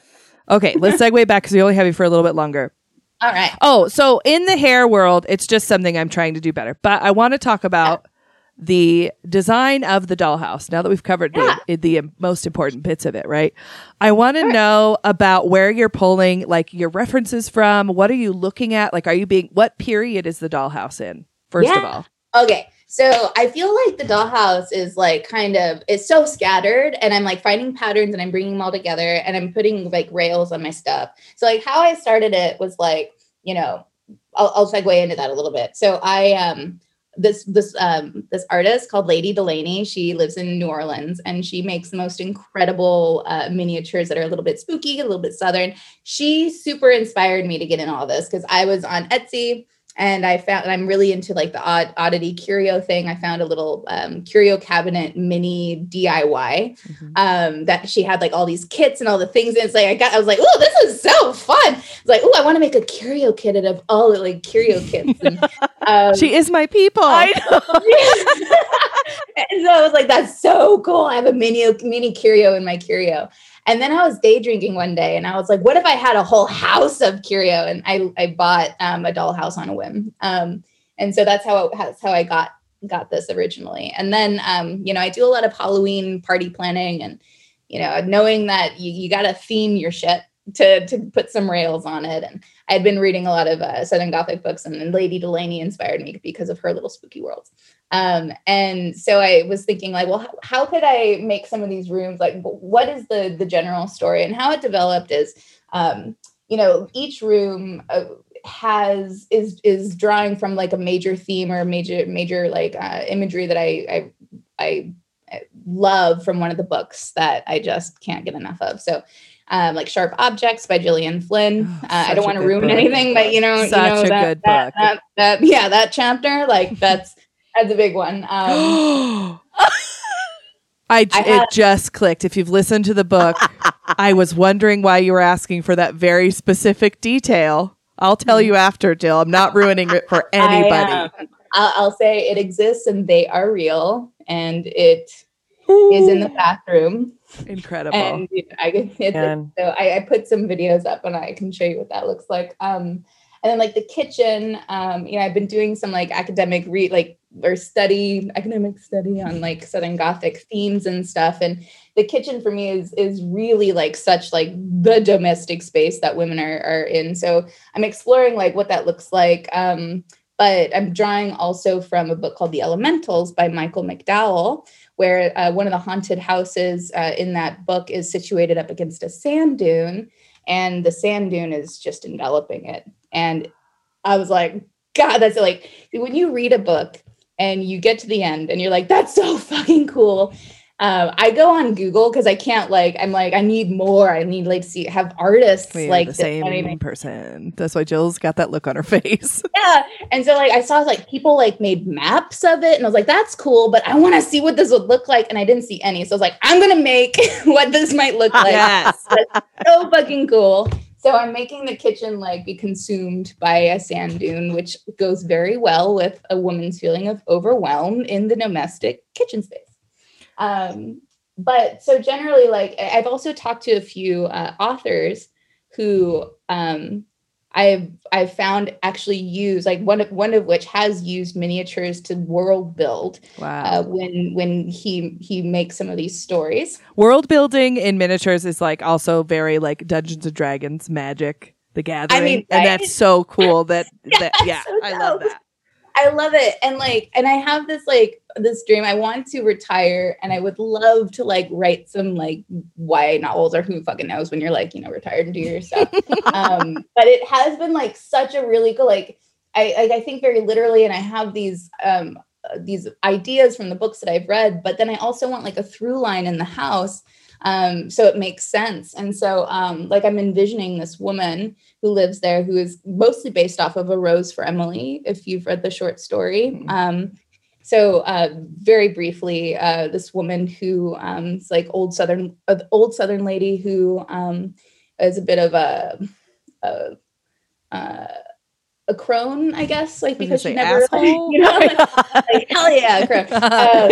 Okay, let's (laughs) segue back because we only have you for a little bit longer.
all right.
Oh, so in the hair world, it's just something I'm trying to do better. But I want to talk about the design of the dollhouse. Now that we've covered
Yeah.
the, the most important bits of it, right? I want to know about where you're pulling like your references from. What are you looking at? Like, are you being what period is the dollhouse in? First of all,
Okay. So I feel like the dollhouse is like kind of it's so scattered, and I'm like finding patterns and I'm bringing them all together, and I'm putting like rails on my stuff. So like how I started it was like you know I'll, I'll segue into that a little bit. So I um this this um this artist called Lady Delaney. She lives in New Orleans and she makes the most incredible uh, miniatures that are a little bit spooky, a little bit southern. She super inspired me to get in all this because I was on Etsy and I found and I'm really into like the odd oddity curio thing. I found a little um, curio cabinet mini DIY
Mhm.
um, that she had like all these kits and all the things. And it's like I got, I was like, oh, this is so fun. It's like, oh, I want to make a curio kit out of all the like curio kits. And, (laughs) um,
she is my people.
I know. (laughs)
and so I was like, that's so cool. I have a mini mini curio in my curio. And then I was day drinking one day and I was like, what if I had a whole house of curio? And I, I bought um, a dollhouse on a whim. Um, and so that's how, that's how I got, got this originally. And then, um, you know, I do a lot of Halloween party planning and, you know, knowing that you, you got to theme your shit to, to put some rails on it. And I had been reading a lot of uh, Southern Gothic books and, and Lady Delaney inspired me because of her little spooky worlds. Um, and so I was thinking like, well, how, how could I make some of these rooms like, what is the the general story and how it developed is, um, you know, each room uh, has is is drawing from like a major theme or major major like uh, imagery that I I I I love from one of the books that I just can't get enough of. So. Um, like Sharp Objects by Gillian Flynn.
Oh,
Uh, I don't want to ruin
book.
anything, but you know, you know
a
that,
good
that,
book.
that, that- yeah, that chapter, like (laughs) that's that's a big one. (gasps) Um, (gasps)
I, j-
I had-
it just clicked. If you've listened to the book, (laughs) I was wondering why you were asking for that very specific detail. I'll tell you after, Jill. I'm not ruining it for (laughs) anybody.
I, um, I'll, I'll say it exists and they are real, and it is in the bathroom.
Incredible.
And you know, I can- it's,
Man.
so I, I put some videos up and I can show you what that looks like. Um, and then like the kitchen, um, you know, I've been doing some like academic read like or study, academic study on like Southern Gothic themes and stuff. And the kitchen for me is is really like such like the domestic space that women are are in. So I'm exploring like what that looks like. Um, but I'm drawing also from a book called The Elementals by Michael McDowell, where uh, one of the haunted houses uh, in that book is situated up against a sand dune, and the sand dune is just enveloping it. And I was like, God, that's like when you read a book and you get to the end and you're like, that's so (laughs) fucking cool. um, I go on Google because I can't like I'm like I need more. I need like to see have artists
We
like
the same person. That's why Jill's got that look on her (laughs) face.
yeah. And so like I saw like people like made maps of it, and I was like, that's cool, but I want to see what this would look like, and I didn't see any. So I was like, I'm gonna make (laughs) what this might look like.
yes.
so fucking cool. So I'm making the kitchen like be consumed by a sand dune, which goes very well with a woman's feeling of overwhelm in the domestic kitchen space. Um, but so generally, like I've also talked to a few uh, authors who um, I've I've found actually use like one of one of which has used miniatures to world build
Wow.
uh, when when he he makes some of these stories.
World building in miniatures is like also very like Dungeons and Dragons magic, the gathering.
mean,
and
right?
that's so cool that, (laughs)
Yeah,
that yeah,
so
I love that.
I love it. And like, and I have this like this dream. I want to retire and I would love to like write some like YA novels or who fucking knows when you're like, you know, retired and do your stuff. (laughs) um, but it has been like such a really good like I I, I think very literally, and I have these um these ideas from the books that I've read, but then I also want like a through line in the house. Um, so it makes sense. And so um, like I'm envisioning this woman who lives there who is mostly based off of a rose for emily if you've read the short story
Mhm.
um, so uh, very briefly uh, this woman who um, is like old southern uh, old southern lady who um, is a bit of a, a uh, a crone i guess like because she never
asshole. (laughs)
you know like, (laughs) like, hell yeah crone (laughs) uh,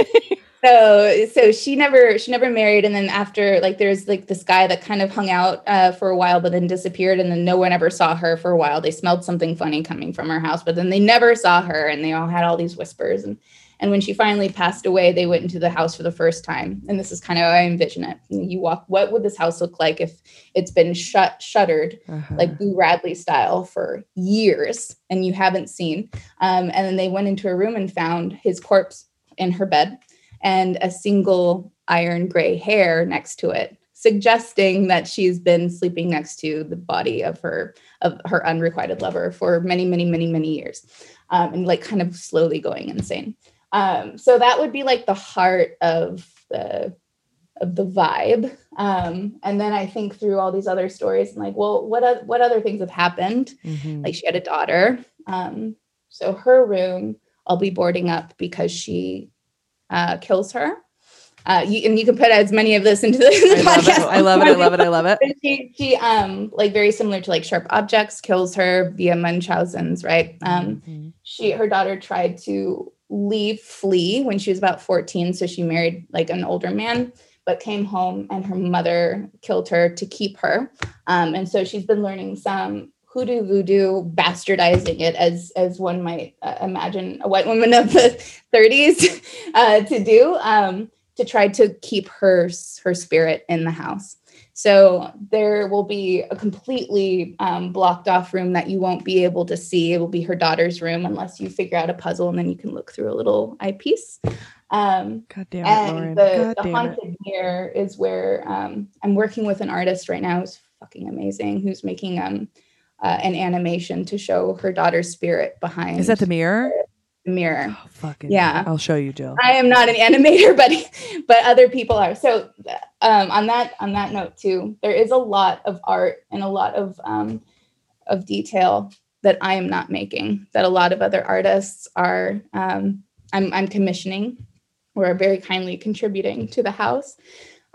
so so she never she never married and then after like there's like this guy that kind of hung out uh, for a while but then disappeared and then no one ever saw her for a while they smelled something funny coming from her house but then they never saw her and they all had all these whispers and and when she finally passed away they went into the house for the first time and this is kind of how i envision it you walk what would this house look like if it's been shut shuttered
Uh-huh.
like Boo Radley style for years and you haven't seen. Um, and then they went into a room and found his corpse in her bed and a single iron gray hair next to it, suggesting that she's been sleeping next to the body of her of her unrequited lover for many, many, many, many years, um, and like kind of slowly going insane. Um, so that would be like the heart of the of the vibe. Um, and then I think through all these other stories and like, well, what oth- what other things have happened?
Mhm.
Like she had a daughter. Um, so her room, I'll be boarding up because she uh, kills her. Uh, you, and you can put as many of this into the, the (laughs)
I love
podcast.
I love it. I love it. I love it. (laughs)
She, she, um, like very similar to like sharp objects, kills her via Munchausen's, right? Um,
Mhm.
she her daughter tried to leave flee when she was about 14 so she married like an older man but came home and her mother killed her to keep her. Um, and so she's been learning some hoodoo voodoo bastardizing it as as one might uh, imagine a white woman of the (laughs) 30s uh, to do um, to try to keep her her spirit in the house so there will be a completely um, blocked off room that you won't be able to see. It will be her daughter's room unless you figure out a puzzle and then you can look through a little eyepiece. Um,
God damn it, Lauren.
the,
God
the
damn it.
haunted mirror is where um, I'm working with an artist right now who's fucking amazing, who's making um, uh, an animation to show her daughter's spirit behind
Is that the mirror?
The mirror.
Oh, fucking
Yeah.
I'll show you, Jill.
I am not an animator, (laughs) but but other people are. So um, on that on that note too, there is a lot of art and a lot of um, of detail that I am not making. That a lot of other artists are. Um, I'm I'm commissioning, or are very kindly contributing to the house.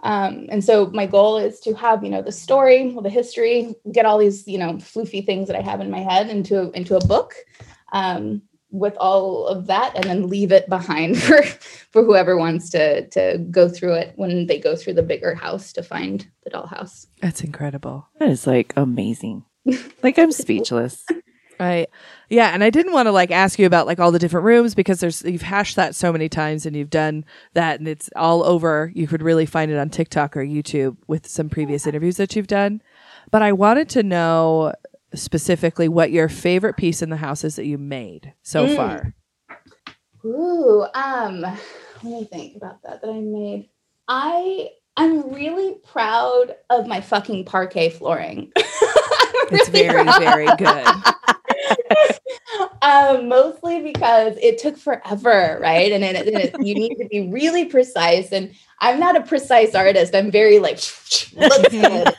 Um, and so my goal is to have you know the story, the history, get all these you know floofy things that I have in my head into into a book. Um, with all of that and then leave it behind (laughs) for for whoever wants to to go through it when they go through the bigger house to find the dollhouse.
That's incredible.
That is like amazing. like I'm speechless. (laughs)
Right. Yeah, and I didn't want to like ask you about like all the different rooms because there's you've hashed that so many times and you've done that and it's all over. You could really find it on TikTok or YouTube with some previous interviews that you've done. But I wanted to know specifically what your favorite piece in the house is that you made so
Mm.
far.
Ooh, um, let me think about that that I made. I I'm really proud of my fucking parquet flooring. (laughs)
It's very, very good. (laughs)
um, mostly because it took forever, right? And, it, you need to be really precise. And I'm not a precise artist. I'm very like. (laughs)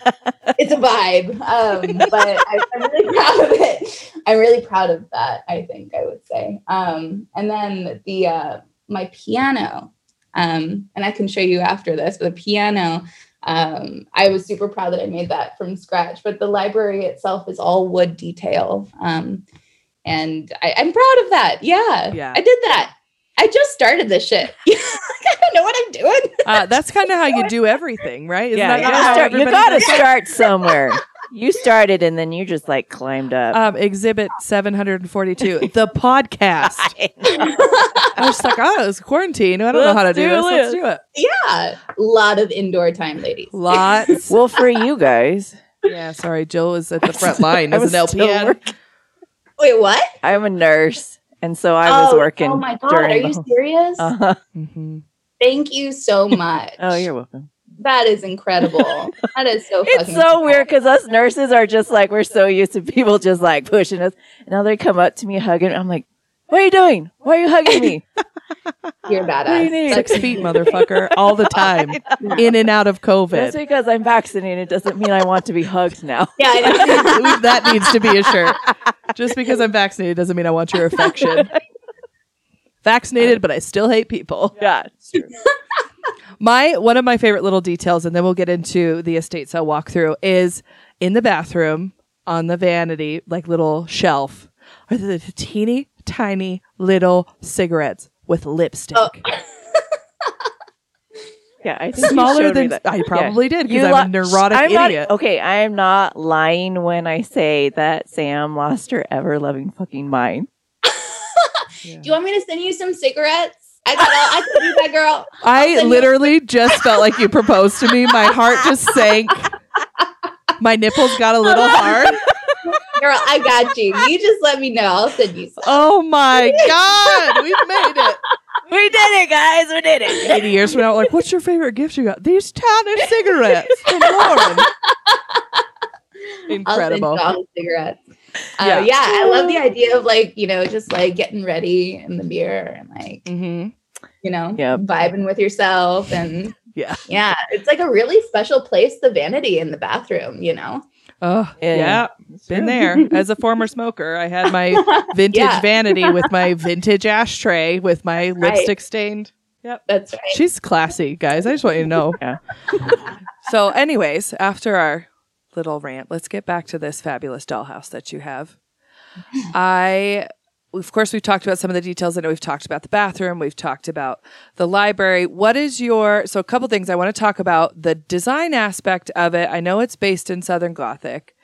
It's a vibe. Um, but I, I'm really proud of it. I'm really proud of that. I think I would say. Um, and then the uh, my piano, um, and I can show you after this. But the piano um, I was super proud that I made that from scratch. But the library itself is all wood detail. Um, and I, am proud of that. Yeah.
Yeah.
I did that. I just started this shit. (laughs) I don't know what I'm doing.
Uh, that's (laughs) kind of how you do everything, right? Isn't
yeah,
that
you,
kinda
start, you gotta
does
start somewhere. (laughs) You started and then you just like climbed up.
Um, exhibit 742, the podcast. I was just like, oh, it's quarantine. I don't know how to do
do
this. Let's do it.
yeah. A lot of indoor time, ladies.
Lots.
well, for you guys,
yeah, sorry. Jill was at the front line as an
still
LPN.
Wait, what?
I'm a nurse, and so I was
Oh,
working.
Oh my God. Are you
the-
serious?
Uh-huh.
hmm
Thank you so (laughs) much.
Oh, you're welcome.
That is incredible. that is so (laughs)
It's so
cool.
weird because us nurses are just like we're so used to people just like pushing us. And now they come up to me hugging. I'm like, "What are you doing? Why are you hugging me?" (laughs)
You're badass.
you need?
Six feet, motherfucker, all the time, in and out of COVID.
Just because I'm vaccinated doesn't mean I want to be hugged now.
Yeah, I know.
that needs to be a shirt. Just because I'm vaccinated doesn't mean I want your affection. (laughs) Vaccinated, but I still hate people.
Yeah. (laughs)
My one of my favorite little details, and then we'll get into the estate sale walkthrough, is in the bathroom on the vanity, like little shelf, are the teeny tiny little cigarettes with lipstick.
Oh.
Yeah, I think you
Smaller
showed me
than
that.
I probably did
You
because I'm
li-
a neurotic
I'm not-
idiot.
okay, I am not lying when I say that Sam lost her ever loving fucking mind. (laughs)
Do you want me to send you some cigarettes? I got all, I can do that, girl. (laughs)
I
send you-
literally just felt like you proposed to me. My heart just sank. My nipples got a little hard.
Girl, I got you. You just let me know. I'll send you some.
Oh my (laughs) god, we've made it.
We did it, guys. We did it.
80 years from now, like, what's your favorite gift you got? These tiny cigarettes from Lauren. Incredible.
I'll all the cigarettes. Uh,
Yeah.
yeah. I love the idea of like, you know, just like getting ready in the mirror and like,
hmm
you know,
Yep.
vibing with yourself. And
Yeah.
yeah, it's like a really special place, the vanity in the bathroom, you know?
Oh,
Yeah.
yeah. Been there. As a former smoker, I had my (laughs) vintage
Yeah.
vanity with my vintage ashtray with my lipstick stained. Yep.
That's right.
She's classy, guys. I just want you to know. (laughs)
Yeah.
so, anyways, after our little rant, let's get back to this fabulous dollhouse that you have. (laughs) I, of course, we've talked about some of the details. I know we've talked about the bathroom. We've talked about the library. What is your, so a couple things I want to talk about the design aspect of it. I know it's based in Southern Gothic,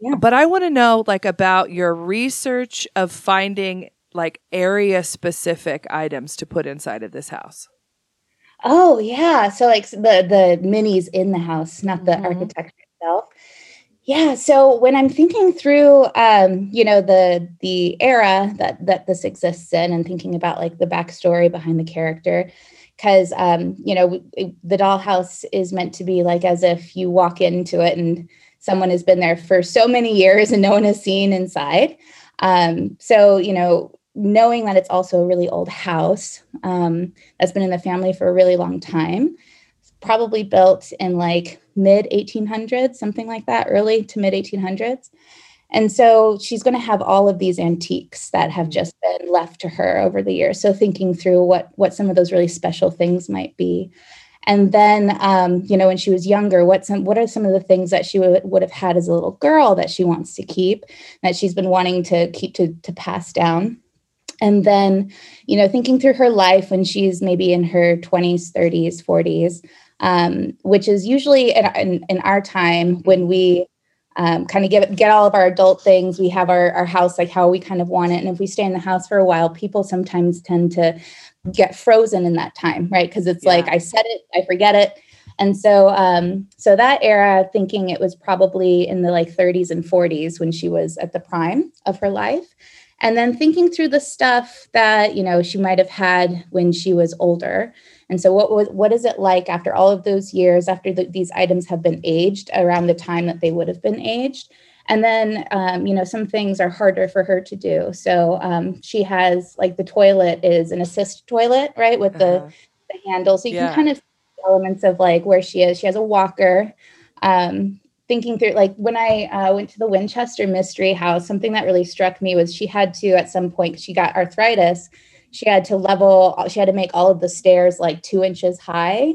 Yeah.
but I want to know like about your research of finding like area specific items to put inside of this house.
Oh yeah, so like the the minis in the house, not the
Mhm.
architecture itself. Yeah, so when I'm thinking through, um, you know, the the era that that this exists in, and thinking about like the backstory behind the character, because um, you know w- the dollhouse is meant to be like as if you walk into it and someone has been there for so many years and no one has seen inside. Um, so you know, knowing that it's also a really old house. Um, that's been in the family for a really long time. Probably built in like mid 1800s, something like that, early to mid 1800s. And so she's going to have all of these antiques that have just been left to her over the years. So thinking through what what some of those really special things might be. And then, um, you know, when she was younger, what some what are some of the things that she would, would have had as a little girl that she wants to keep, that she's been wanting to keep to to pass down and then you know thinking through her life when she's maybe in her 20s 30s 40s um, which is usually in, in, in our time when we um, kind of get get all of our adult things we have our, our house like how we kind of want it. And if we stay in the house for a while people sometimes tend to get frozen in that time right? Because it's like i said it i forget it. And so um, so that era thinking it was probably in the like 30s and 40s when she was at the prime of her life. And then thinking through the stuff that you know she might have had when she was older and so what was what is it like after all of those years after the, these items have been aged around the time that they would have been aged And then, um, you know, some things are harder for her to do. So um, she has like the toilet is an assist toilet, right, with the,
Uh-huh.
the handle. So you
Yeah.
can kind of see elements of like where she is. She has a walker. Um, thinking through, like when I uh, went to the Winchester Mystery House, something that really struck me was she had to, at some point, she got arthritis. She had to level, she had to make all of the stairs like two inches high.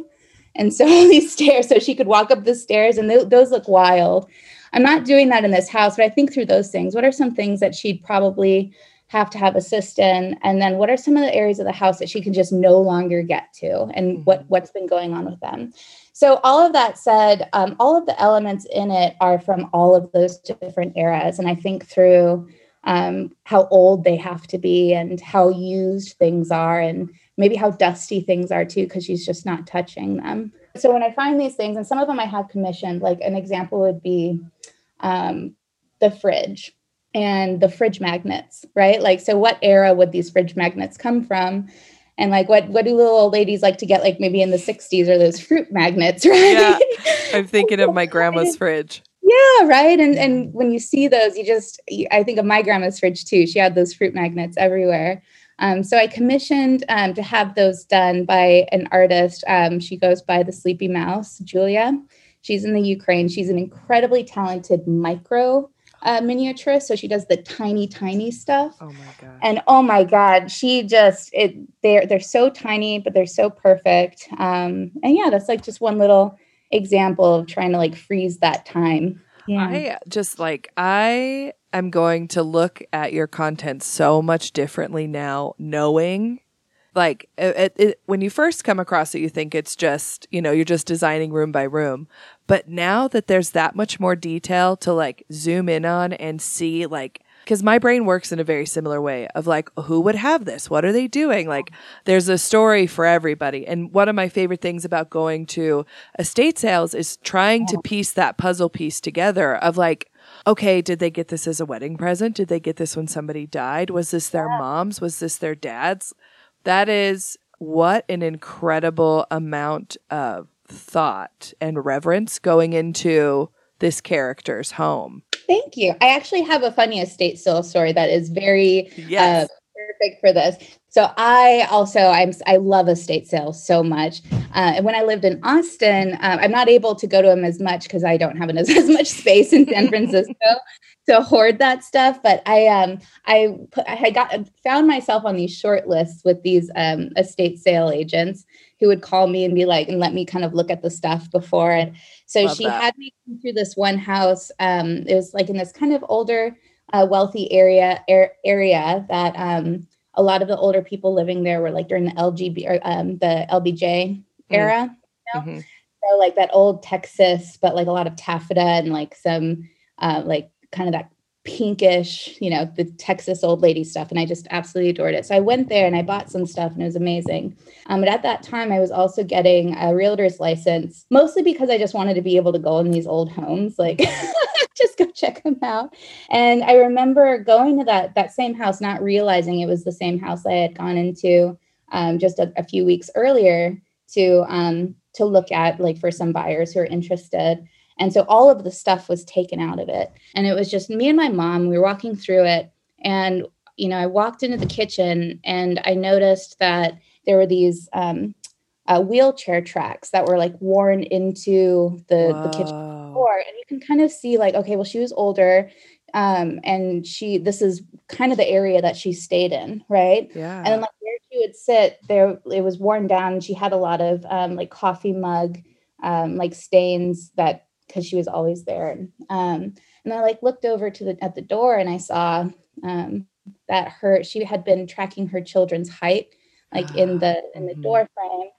And so (laughs) these stairs, so she could walk up the stairs, and th- those look wild. I'm not doing that in this house, but I think through those things. What are some things that she'd probably have to have assist in? And then what are some of the areas of the house that she can just no longer get to? And what what's been going on with them? So all of that said, um, all of the elements in it are from all of those different eras. And I think through um, how old they have to be and how used things are and maybe how dusty things are too, because she's just not touching them. So when I find these things, and some of them I have commissioned, like an example would be um, the fridge and the fridge magnets, right? Like, so what era would these fridge magnets come from? And like, what what do little old ladies like to get? Like maybe in the '60s or those fruit magnets, (laughs) right?
Yeah. I'm thinking of my (laughs) grandma's fridge.
Yeah, right. And and when you see those, you just I think of my grandma's fridge too. She had those fruit magnets everywhere. Um, so I commissioned um, to have those done by an artist. Um, she goes by the Sleepy Mouse, Julia. She's in the Ukraine. She's an incredibly talented micro uh, miniaturist. So she does the tiny, tiny stuff.
Oh my god.
And oh my God, she just it they're they're so tiny, but they're so perfect. Um, and yeah, that's like just one little example of trying to like freeze that time. Yeah.
I just like I am going to look at your content so much differently now, knowing like it, it, it- when you first come across it, you think it's just you know you're just designing room by room, but now that there's that much more detail to like zoom in on and see like because my brain works in a very similar way of like who would have this? What are they doing? Like there's a story for everybody. And one of my favorite things about going to estate sales is trying to piece that puzzle piece together of like okay did they get this as a wedding present? Did they get this when somebody died? Was this their mom's? Was this their dad's? That is what an incredible amount of thought and reverence going into this character's home
Thank you. I actually have a funny estate sale story that is very
Yes.
uh, perfect for this. So I also I'm I love estate sales so much. Uh, and when I lived in Austin, um, I'm not able to go to them as much because I don't have as, (laughs) as much space in San Francisco (laughs) to hoard that stuff. But I um I put I got found myself on these short lists with these um, estate sale agents who would call me and be like and let me kind of look at the stuff before and so
Love
she
that.
had me come through this one house. Um, it was like in this kind of older, uh, wealthy area ar- area that um, a lot of the older people living there were like during the LGB or um, the LBJ era. you know?
Mhm.
So like that old Texas, but like a lot of taffeta and like some uh, like kind of that pinkish, you know, the Texas old lady stuff. And I just absolutely adored it. So I went there and I bought some stuff and it was amazing. Um, but at that time, I was also getting a realtor's license, mostly because I just wanted to be able to go in these old homes, like (laughs) just go (laughs) check them out. And I remember going to that that same house, not realizing it was the same house I had gone into um, just a, a few weeks earlier to um, to look at, like for some buyers who are interested. And so all of the stuff was taken out of it, and it was just me and my mom. We were walking through it, and you know, I walked into the kitchen and I noticed that there were these um, uh, wheelchair tracks that were like worn into the, the kitchen And you can kind of see like okay well she was older um and she this is kind of the area that she stayed in right
Yeah.
and then like where she would sit there it was worn down and she had a lot of um like coffee mug um like stains that because she was always there and um and i like looked over to the at the door and i saw um that her she had been tracking her children's height like in the in the
Mhm.
door frame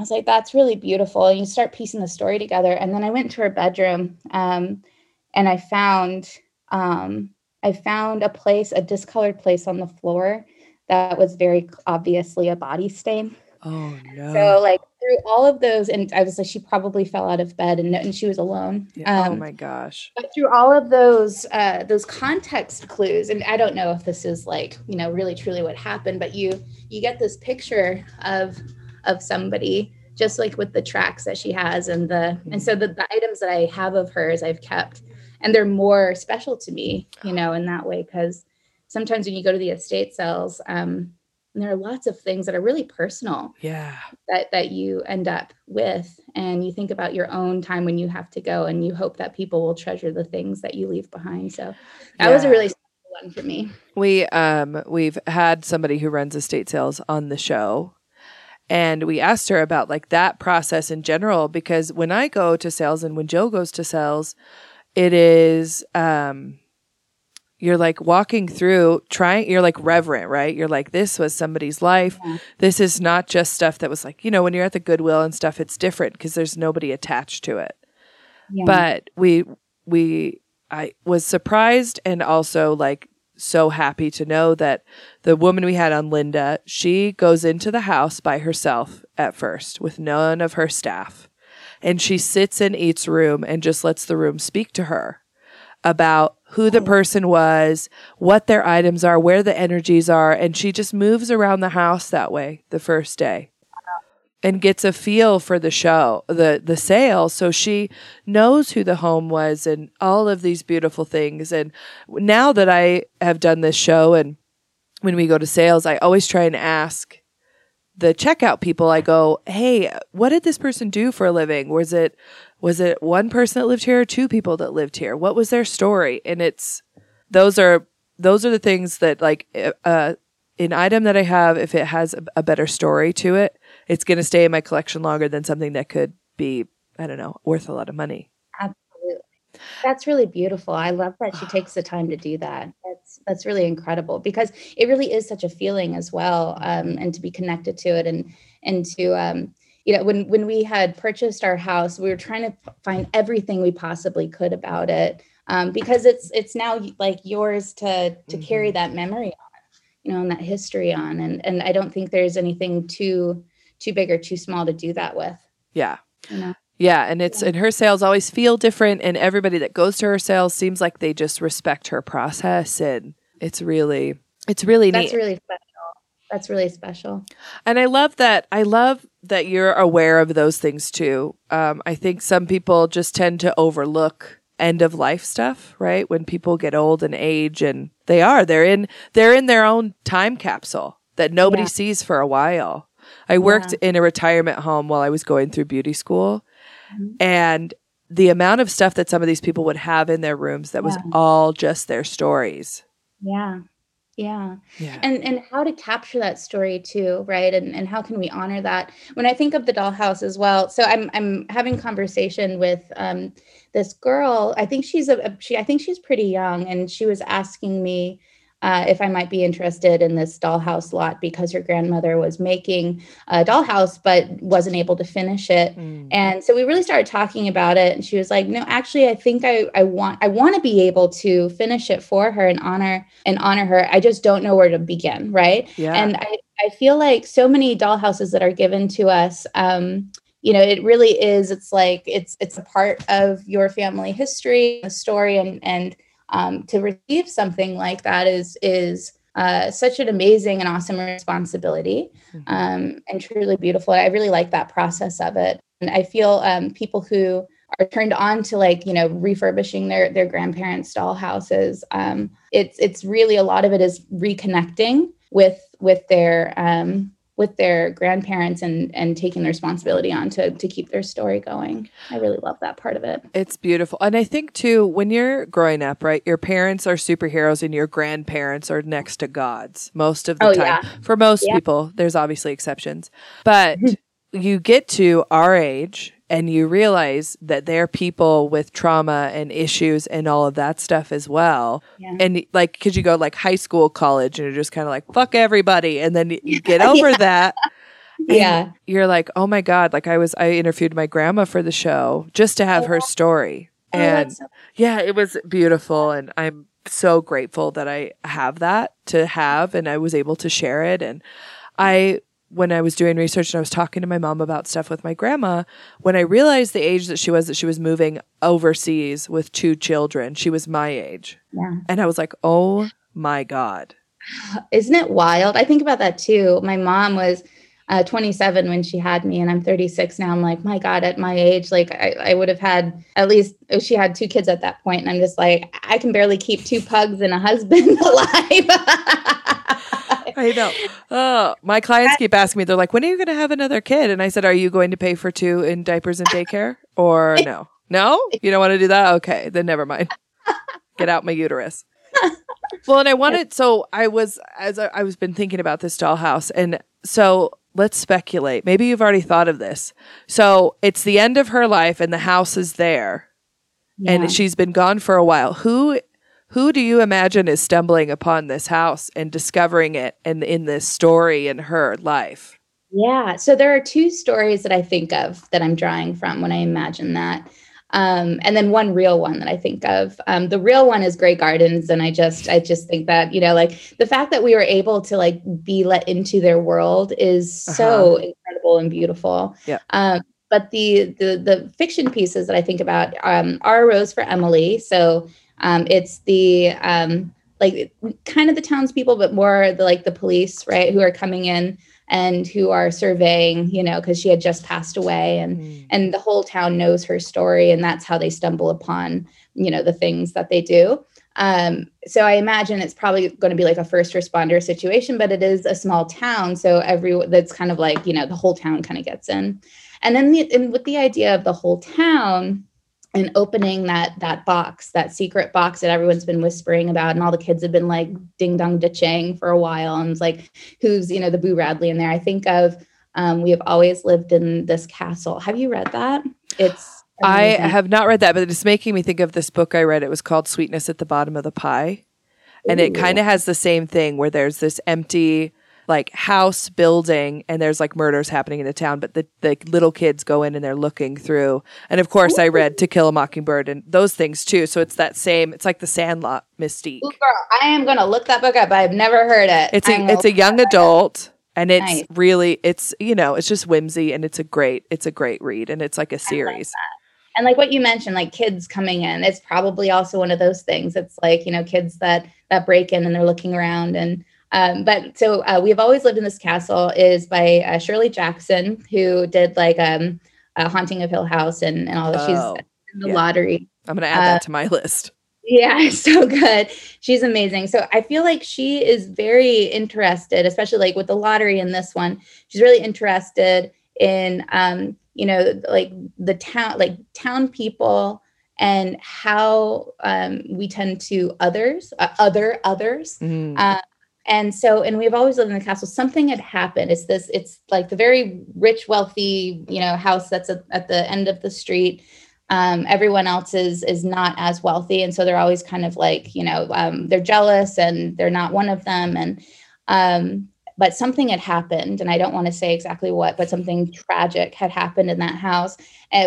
I was like, that's really beautiful. And you start piecing the story together. And then I went to her bedroom um, and I found um, I found a place, a discolored place on the floor that was very obviously a body stain.
oh no.
So like through all of those, and I was like, she probably fell out of bed and, and she was alone.
Yeah. oh
Um,
my gosh.
but through all of those uh, those context clues and i don't know if this is like you know really truly what happened but you you get this picture of of somebody just like with the tracks that she has and the and so the, the items that i have of hers i've kept. And they're more special to me, you know, in that way because sometimes when you go to the estate sales, um, there are lots of things that are really personal
Yeah.
that that you end up with. And you think about your own time when you have to go and you hope that people will treasure the things that you leave behind. So that was a really special one for me.
We um we've had somebody who runs estate sales on the show and we asked her about like that process in general because when I go to sales and when Joe goes to sales it is um you're like walking through trying you're like reverent right? You're like this was somebody's life. This is not just stuff that was like you know when you're at the goodwill and stuff it's different because there's nobody attached to it.
Yeah.
but we we I was surprised and also like so happy to know that the woman we had on Linda, she goes into the house by herself at first with none of her staff. And she sits in each room and just lets the room speak to her about who the oh. person was, what their items are, where the energies are, and she just moves around the house that way the first day and gets a feel for the show, the the sale. So she knows who the home was and all of these beautiful things. And now that I have done this show and when we go to sales, I always try and ask the checkout people, I go, Hey, what did this person do for a living? Was it was it one person that lived here or two people that lived here? What was their story? And it's those are those are the things that like uh an item that I have, if it has a, a better story to it, it's going to stay in my collection longer than something that could be, I don't know, worth a lot of money.
Absolutely. That's really beautiful. I love that she takes the time to do that. That's that's really incredible because it really is such a feeling as well, um, and to be connected to it and and to um, you know when when we had purchased our house, we were trying to find everything we possibly could about it um, because it's it's now like yours to to carry that memory on, you know, and that history on, and and I don't think there's anything too too big or too small to do that with.
Yeah.
You know?
Yeah, and it's and her sales always feel different and everybody that goes to her sales seems like they just respect her process and it's really it's really
That's
neat.
really special. That's really special.
And I love that. I love that you're aware of those things too. Um, I think some people just tend to overlook end of life stuff, right? When people get old and age, and they are they're in they're in their own time capsule that nobody
Yeah.
sees for a while. I worked in a retirement home while I was going through beauty school, and the amount of stuff that some of these people would have in their rooms that was all just their stories.
Yeah. Yeah.
Yeah.
And and how to capture that story too, right? And and how can we honor that? When I think of the dollhouse as well, so I'm I'm having conversation with um this girl. I think she's a a- she I think she's pretty young and she was asking me uh, if I might be interested in this dollhouse lot because her grandmother was making a dollhouse but wasn't able to finish it.
Mm.
And so we really started talking about it. And she was like, no, actually, I think I, I want I want to be able to finish it for her and honor and honor her. I just don't know where to begin. Right.
Yeah.
And I, I feel like so many dollhouses that are given to us, um, you know, it really is, it's like it's it's a part of your family history, a story, and and um, to receive something like that is is uh, such an amazing and awesome responsibility um, and truly beautiful. I really like that process of it. And I feel um, people who are turned on to like you know refurbishing their their grandparents' doll houses. Um, it's it's really a lot of it is reconnecting with with their um, with their grandparents and and taking the responsibility on to to keep their story going. I really love that part of it.
It's beautiful. And I think too, when you're growing up, right, your parents are superheroes and your grandparents are next to gods most of the
Oh,
time.
yeah.
For most
Yeah.
people, there's obviously exceptions. But (laughs) you get to our age and you realize that they're people with trauma and issues and all of that stuff as well.
Yeah.
And like, could you go like high school, college, and you're just kind of like, fuck everybody. And then you (laughs) get over that.
Yeah.
You're like, oh my God. Like I was, I interviewed my grandma for the show just to have oh, her story.
Oh,
And
so-
yeah, it was beautiful. And I'm so grateful that I have that to have and I was able to share it. And I, when I was doing research and I was talking to my mom about stuff with my grandma, when I realized the age that she was, that she was moving overseas with two children, she was my age.
yeah.
And I was like, oh my God.
Isn't it wild? I think about that too. My mom was uh, 27 when she had me, and I'm 36 now. I'm like, my God, at my age, like I, I would have had at least oh, she had two kids at that point, and I'm just like, I can barely keep two pugs and a husband (laughs) alive. (laughs)
I know. Oh, my clients keep asking me, they're like, when are you going to have another kid? And I said, are you going to pay for two in diapers and daycare or (laughs) no? No? You don't want to do that? Okay, then never mind. Get out my uterus. (laughs) Well, and I wanted, so I was, as I, I was been thinking about this dollhouse, and so let's speculate. Maybe you've already thought of this. So it's the end of her life, and the house is there,
Yeah.
and she's been gone for a while. Who, who do you imagine is stumbling upon this house and discovering it, and in this story in her life?
Yeah. So there are two stories that I think of that I'm drawing from when I imagine that. Um, and then one real one that I think of. Um, the real one is Grey Gardens, and I just, I just think that you know, like the fact that we were able to like be let into their world is so incredible and beautiful.
Yeah.
Um, but the the the fiction pieces that I think about um, are Rose for Emily. So um, it's the um, like kind of the townspeople, but more the like the police, right, who are coming in and who are surveying, you know, because she had just passed away, and and the whole town knows her story, and that's how they stumble upon, you know, the things that they do. Um, so I imagine it's probably going to be like a first responder situation, but it is a small town, so every that's kind of like you know the whole town kind of gets in, and then the, and with the idea of the whole town and opening that that box, that secret box that everyone's been whispering about, and all the kids have been like ding dong ditching for a while, and it's like who's you know the Boo Radley in there. I think of um, we have always lived in this castle. Have you read that? It's
I have not read that, but it's making me think of this book I read. It was called Sweetness at the Bottom of the Pie. And it kind of has the same thing where there's this empty like house building and there's like murders happening in the town, but the, the little kids go in and they're looking through. And of course I read To Kill a Mockingbird and those things too. So it's that same it's like the Sandlot mystique.
Ooh, girl, I am gonna look that book up. I've never heard it.
It's
I'm
a it's a young adult and it's
Nice.
really it's you know, it's just whimsy and it's a great it's a great read and it's like a series.
and like what you mentioned like kids coming in it's probably also one of those things it's like you know kids that that break in and they're looking around and um, but so uh, we have always lived in this castle is by uh, shirley jackson who did like um a haunting of hill house and, and all that
Oh,
she's in the
yeah.
lottery
I'm gonna add
Uh,
that to my list.
yeah, (laughs) so good. She's amazing. So I feel like she is very interested, especially like with the lottery in this one. She's really interested in um, you know, like the town like town people and how um we tend to others, uh, other others.
Mm.
Uh, and so, and we've always lived in the castle. Something had happened. It's this, it's like the very rich, wealthy, you know, house that's at, at the end of the street. Um, everyone else is is not as wealthy, and so they're always kind of like, you know, um, they're jealous and they're not one of them. And um, but something had happened, and I don't want to say exactly what, but something tragic had happened in that house,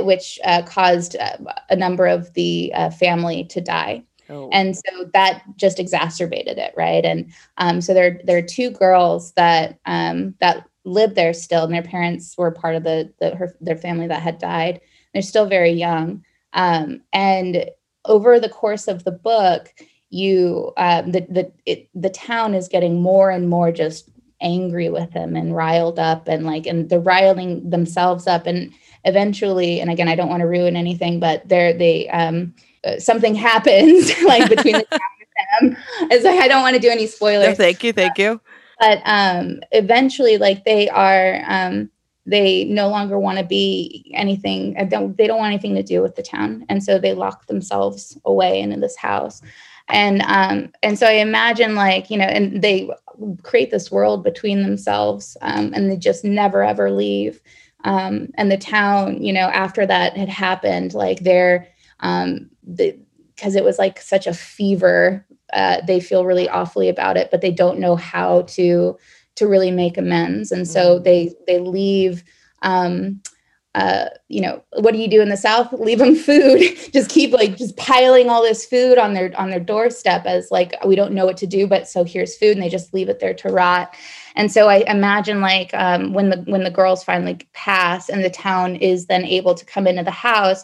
which uh, caused uh, a number of the uh, family to die
Oh.
and so that just exacerbated it right? And um, so there there are two girls that um, that live there still and their parents were part of the, the her, their family that had died. They're still very young. Um, and over the course of the book you um, the the it, the town is getting more and more just angry with him and riled up and like and they're riling themselves up. And eventually and again i don't want to ruin anything but they're they um uh, something happens (laughs) like between the town and them. It's like i don't want to do any spoilers.
No, thank you, thank you.
but um eventually like they are um they no longer want to be anything I don't they don't want anything to do with the town. And so they lock themselves away into this house. And um and so i imagine like you know and they create this world between themselves um and they just never ever leave. Um and the town you know after that had happened like they're um because it was like such a fever uh, they feel really awfully about it but they don't know how to to really make amends. And so they they leave um uh you know what do you do in the south? Leave them food. (laughs) Just keep like just piling all this food on their on their doorstep as like we don't know what to do but so here's food and they just leave it there to rot. And so i imagine like um, when the when the girls finally pass and the town is then able to come into the house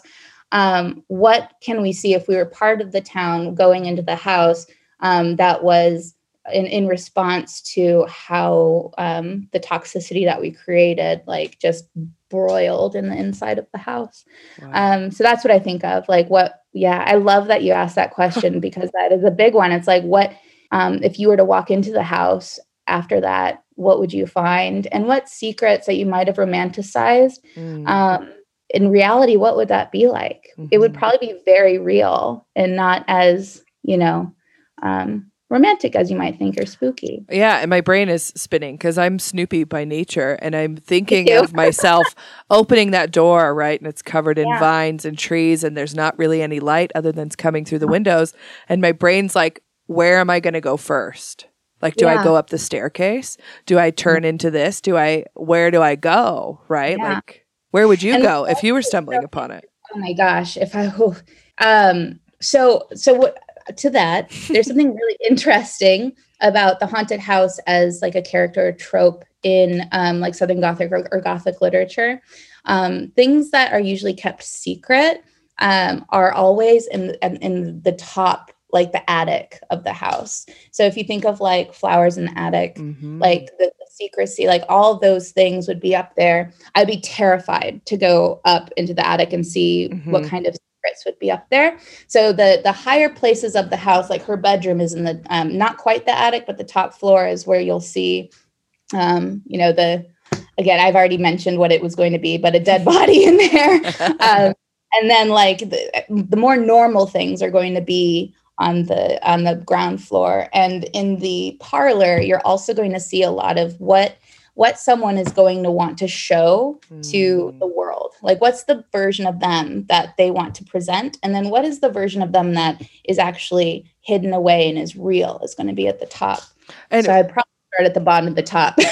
um, what can we see if we were part of the town going into the house um, that was in, in response to how um, the toxicity that we created, like just broiled in the inside of the house. Um, so that's what I think of. Like, what, yeah, I love that you asked that question (laughs) because that is a big one. It's like, what, um, if you were to walk into the house after that, what would you find? And what secrets that you might have romanticized?
Mm.
In reality, what would that be like? It would
Mhm.
probably be very real and not as, you know, um, romantic as you might think or spooky.
Yeah, and my brain is spinning because I'm Snoopy by nature, and I'm thinking (laughs) of myself opening that door, right? And it's covered in
Yeah.
vines and trees, and there's not really any light other than it's coming through the windows. And my brain's like, where am I going to go first? Like, do I go up the staircase? Do I turn into this? Do I, where do I go? Right?
Yeah.
Like, where would you
And
go if you were stumbling upon it?
Oh my gosh, if I oh, um so so what to that, there's something (laughs) really interesting about the haunted house as like a character trope in um like Southern Gothic or, or Gothic literature. Um things that are usually kept secret um are always in in, in the top like the attic of the house. So if you think of like flowers in the attic,
Mhm.
like the, the secrecy, like all those things would be up there. I'd be terrified to go up into the attic and see what
Mhm.
kind of secrets would be up there. So the the higher places of the house, like her bedroom, is in the um, not quite the attic, but the top floor is where you'll see, um, you know, the again I've already mentioned what it was going to be, but a dead (laughs) body in there. (laughs) um, and then like the, the more normal things are going to be on the on the ground floor. And in the parlor you're also going to see a lot of what what someone is going to want to show to
Mm.
the world. Like what's the version of them that they want to present? And then what is the version of them that is actually hidden away and is real is going to be at the top?
And-
so i'd probably start at the bottom of the top. (laughs)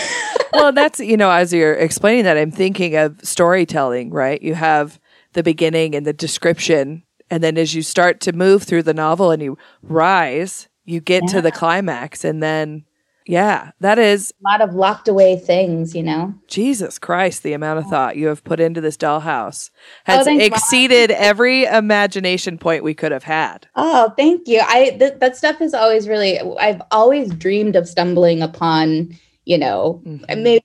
Well, that's you know, as you're explaining that, I'm thinking of storytelling, right? You have the beginning and the description, and then as you start to move through the novel and you rise, you get to the climax, and then yeah, that is
a lot of locked away things you know
Jesus Christ, the amount of thought you have put into this dollhouse
Oh,
has
Mom.
exceeded every imagination point we could have had.
Oh, thank you. I th- that stuff is always really. I've always dreamed of stumbling upon, you know,
Mhm.
maybe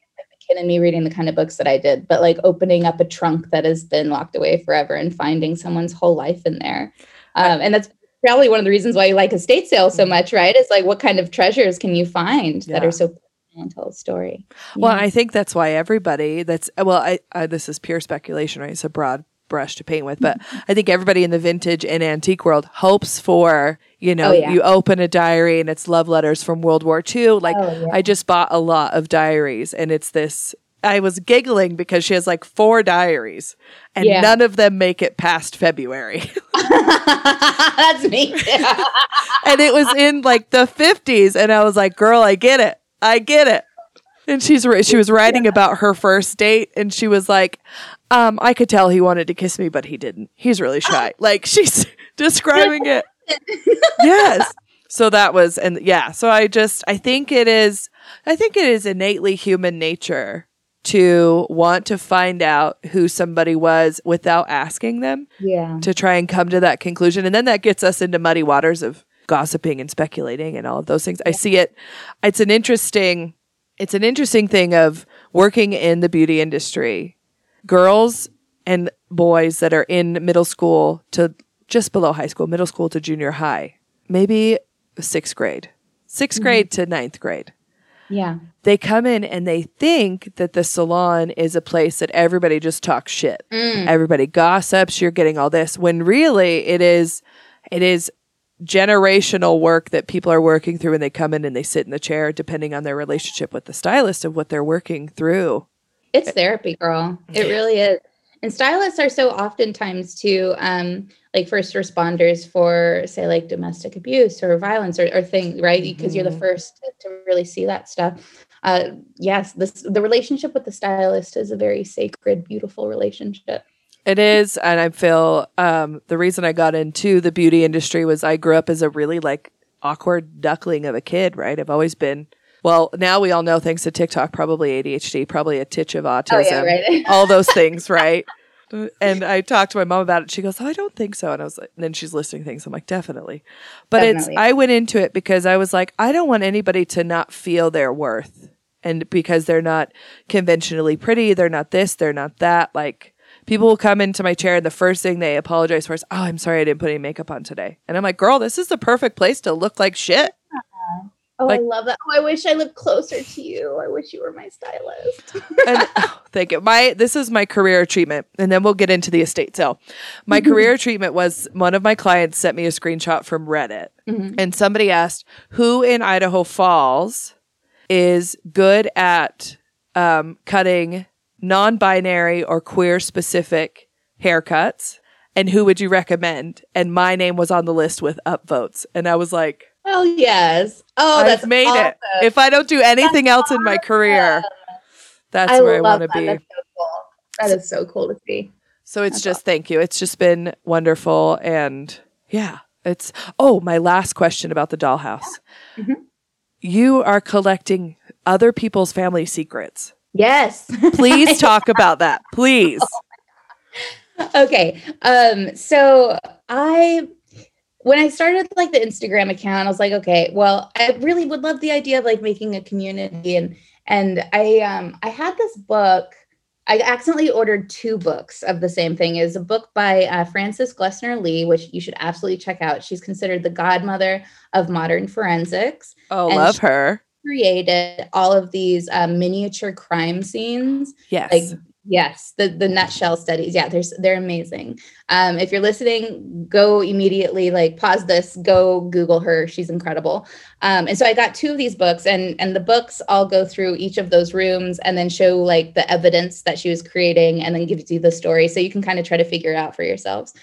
kid in me reading the kind of books that I did, but like opening up a trunk that has been locked away forever and finding someone's whole life in there. Um, and that's probably one of the reasons why you like estate sales so much, right? It's like what kind of treasures can you find that are so and tell a story?
Well,
Yeah.
I think that's why everybody that's well, I, I this is pure speculation, right? It's a broad brush to paint with, but I think everybody in the vintage and antique world hopes for, you know,
Oh, yeah.
you open a diary and it's love letters from World War II. Like
Oh, yeah.
I just bought a lot of diaries and it's this I was giggling because she has like four diaries and
Yeah.
none of them make it past February. (laughs) (laughs)
that's me. (laughs)
and it was in like the 50s and i was like girl i get it i get it and she's she was writing about her first date and she was like um i could tell he wanted to kiss me but he didn't he's really shy like she's (laughs) describing it (laughs) yes so that was and yeah so i just i think it is i think it is innately human nature to want to find out who somebody was without asking them
yeah.
to try and come to that conclusion. And then that gets us into muddy waters of gossiping and speculating and all of those things. I see it. It's an interesting, it's an interesting thing of working in the beauty industry. Girls and boys that are in middle school to just below high school, middle school to junior high, maybe sixth grade, 6th mm-hmm. grade to ninth grade
Yeah.
they come in and they think that the salon is a place that everybody just talks shit. Mm. Everybody gossips, you're getting all this when really it is it is generational work that people are working through when they come in and they sit in the chair depending on their relationship with the stylist of what they're working through.
It's therapy, girl. It really is. And stylists are so oftentimes too, um, like first responders for say like domestic abuse or violence or, or things, right? Because you're the
Mhm.
first to, to really see that stuff. Uh, yes, this the relationship with the stylist is a very sacred, beautiful relationship.
It is, and I feel um, the reason I got into the beauty industry was I grew up as a really like awkward duckling of a kid, right? I've always been. Well, now we all know thanks to TikTok, probably ADHD, probably a titch of oh, autism,
Oh, right. (laughs)
all those things, right? And I talked to my mom about it. She goes, oh, I don't think so. And I was like, and then she's listing things. I'm like, definitely. But
Definitely.
it's, I went into it because I was like, I don't want anybody to not feel their worth. And because they're not conventionally pretty, they're not this, they're not that. Like, people will come into my chair and the first thing they apologize for is, oh, I'm sorry I didn't put any makeup on today. And I'm like, girl, this is the perfect place to look like shit.
Oh,
Like-
I love that. Oh, I wish I lived closer to you. I wish you were my stylist. (laughs)
and oh, thank you. My this is my career treatment, and then we'll get into the estate sale. My career treatment was one of my clients sent me a screenshot from Reddit, and somebody asked who in Idaho Falls is good at um, cutting non-binary or queer specific haircuts, and who would you recommend? And my name was on the list with upvotes, and I was like.
Oh yes. Oh, that's
I've made
awesome.
it. If I don't do anything else in my career, that's
I
where I want to be.
That's so cool. That is so cool to see.
So it's just thank you. It's just been wonderful and yeah, it's oh, my last question about the dollhouse.
Mhm.
You are collecting other people's family secrets.
Yes.
Please (laughs) talk about that. Please. (laughs)
okay. Um, so I when I started like the Instagram account, I was like, okay, well, I really would love the idea of like making a community and and I um I had this book. I accidentally ordered two books of the same thing. Is a book by uh, Frances Glessner Lee, which you should absolutely check out. She's considered the godmother of modern forensics.
Oh,
And
love
she-
her.
Created all of these um, miniature crime scenes
Yes.
like yes the the nutshell studies. Yeah there's they're amazing. Um if you're listening go immediately like pause this go google her she's incredible. Um and so i got two of these books and and the books all go through each of those rooms and then show like the evidence that she was creating and then gives you the story so you can kind of try to figure it out for yourselves.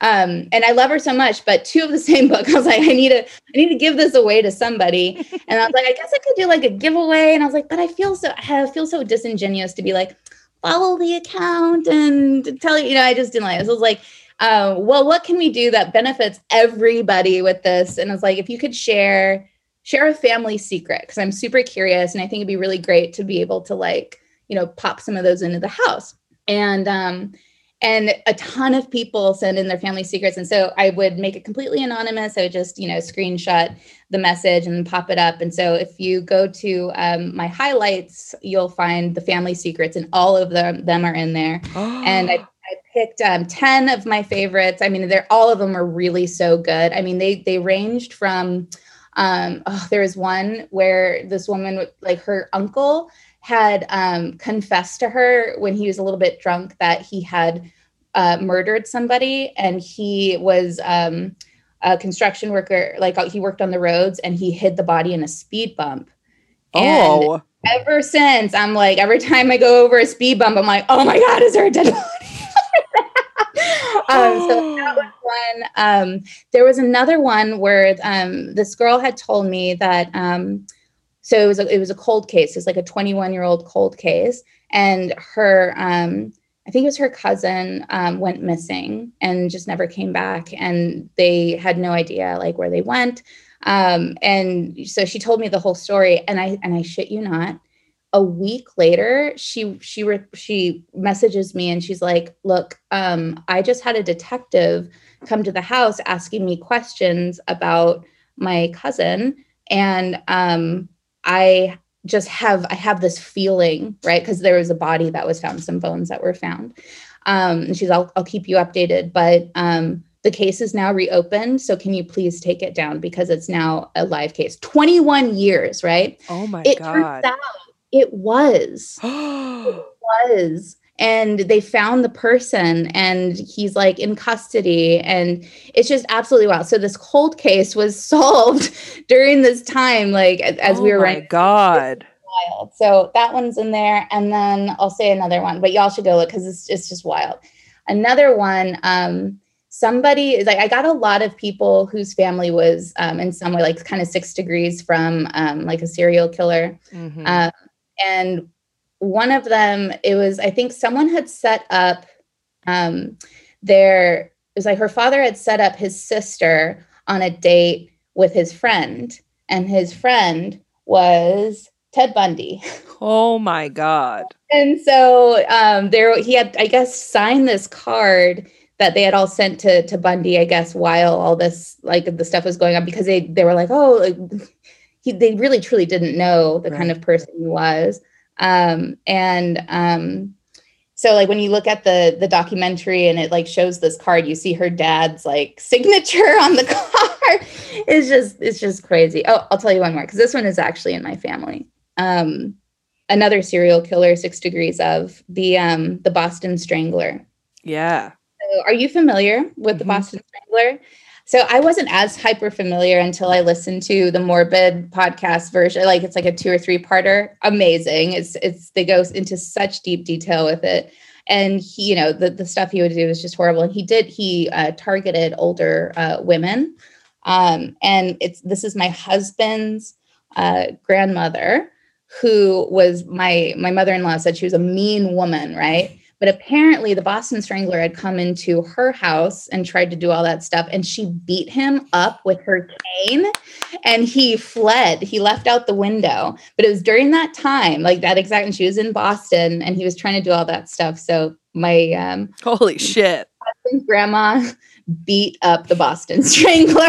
Um and i love her so much but two of the (laughs) same book i was like i need to i need to give this away to somebody. (laughs) And i was like i guess i could do like a giveaway. And i was like but i feel so i feel so disingenuous to be like follow the account and tell you, you know, I just didn't like it. So I was like, uh, well, what can we do that benefits everybody with this? And I was like, if you could share, share a family secret, because I'm super curious and I think it'd be really great to be able to like, you know, pop some of those into the house. And um, and a ton of people send in their family secrets. And so I would make it completely anonymous. I would just, you know, screenshot the message and pop it up. And so if you go to um, my highlights, you'll find the family secrets, and all of them, them are in there. And I, I picked um, 10 of my favorites. I mean, they're all of them are really so good. I mean, they they ranged from um, oh, there was one where this woman, like her uncle, had um, confessed to her when he was a little bit drunk that he had uh, murdered somebody, and he was um, a construction worker. Like uh, he worked on the roads, and he hid the body in a speed bump. And
oh.
ever since, I'm like, every time I go over a speed bump, I'm like, oh my god, is there a dead body? (laughs) um, so that was one. Um, there was another one where um, this girl had told me that. So it was a, it was a cold case. It's like a 21 year old cold case, and her um, I think it was her cousin um, went missing and just never came back, and they had no idea like where they went. Um, and so she told me the whole story, and I and I shit you not, a week later she she re- she messages me and she's like look um i just had a detective come to the house asking me questions about my cousin and um i just have i have this feeling right? Because there was a body that was found some bones that were found. Um and she's I'll, I'll keep you updated. But um the case is now reopened so can you please take it down? Because it's now a live case. 21 years right?
Oh my
it
god.
turns out it was. (gasps) It was and they found the person and he's like in custody and it's just absolutely wild so this cold case was (laughs) solved during this time like as as we
oh
were
my
running
god.
wild so that one's in there and then i'll say another one but y'all should go look because it's, it's just wild another one um somebody is like i got a lot of people whose family was um, in some way like kind of six degrees from um, like a serial killer
Mhm.
um, and one of them it was i think someone had set up um their it was like her father had set up his sister on a date with his friend and his friend was Ted Bundy. (laughs)
Oh my god.
And so um, there, he had, I guess, signed this card that they had all sent to to Bundy. I guess while all this like the stuff was going on, because they they were like, oh, like, (laughs) he, they really truly didn't know the
Right.
kind of person he was. Um, and um, so like when you look at the the documentary and it like shows this card, you see her dad's like signature on the (laughs) card. It's just it's just crazy. Oh, I'll tell you one more because this one is actually in my family. Um, another serial killer, Six Degrees of the um the Boston Strangler.
Yeah.
So are you familiar with the
Mhm.
Boston Strangler? So I wasn't as hyper familiar until I listened to the Morbid podcast version. Like it's like a two or three parter. Amazing. It's it's they go into such deep detail with it. And he, you know, the, the stuff he would do was just horrible. And he did, he uh, targeted older uh, women. Um, and it's this is my husband's uh, grandmother, who was my my mother-in-law said she was a mean woman, right? But apparently, the Boston Strangler had come into her house and tried to do all that stuff, and she beat him up with her cane, and he fled. He left out the window. But it was during that time, like that exact, and she was in Boston, and he was trying to do all that stuff. So my um,
Holy shit.
grandma (laughs) beat up the Boston (laughs) Strangler. (laughs)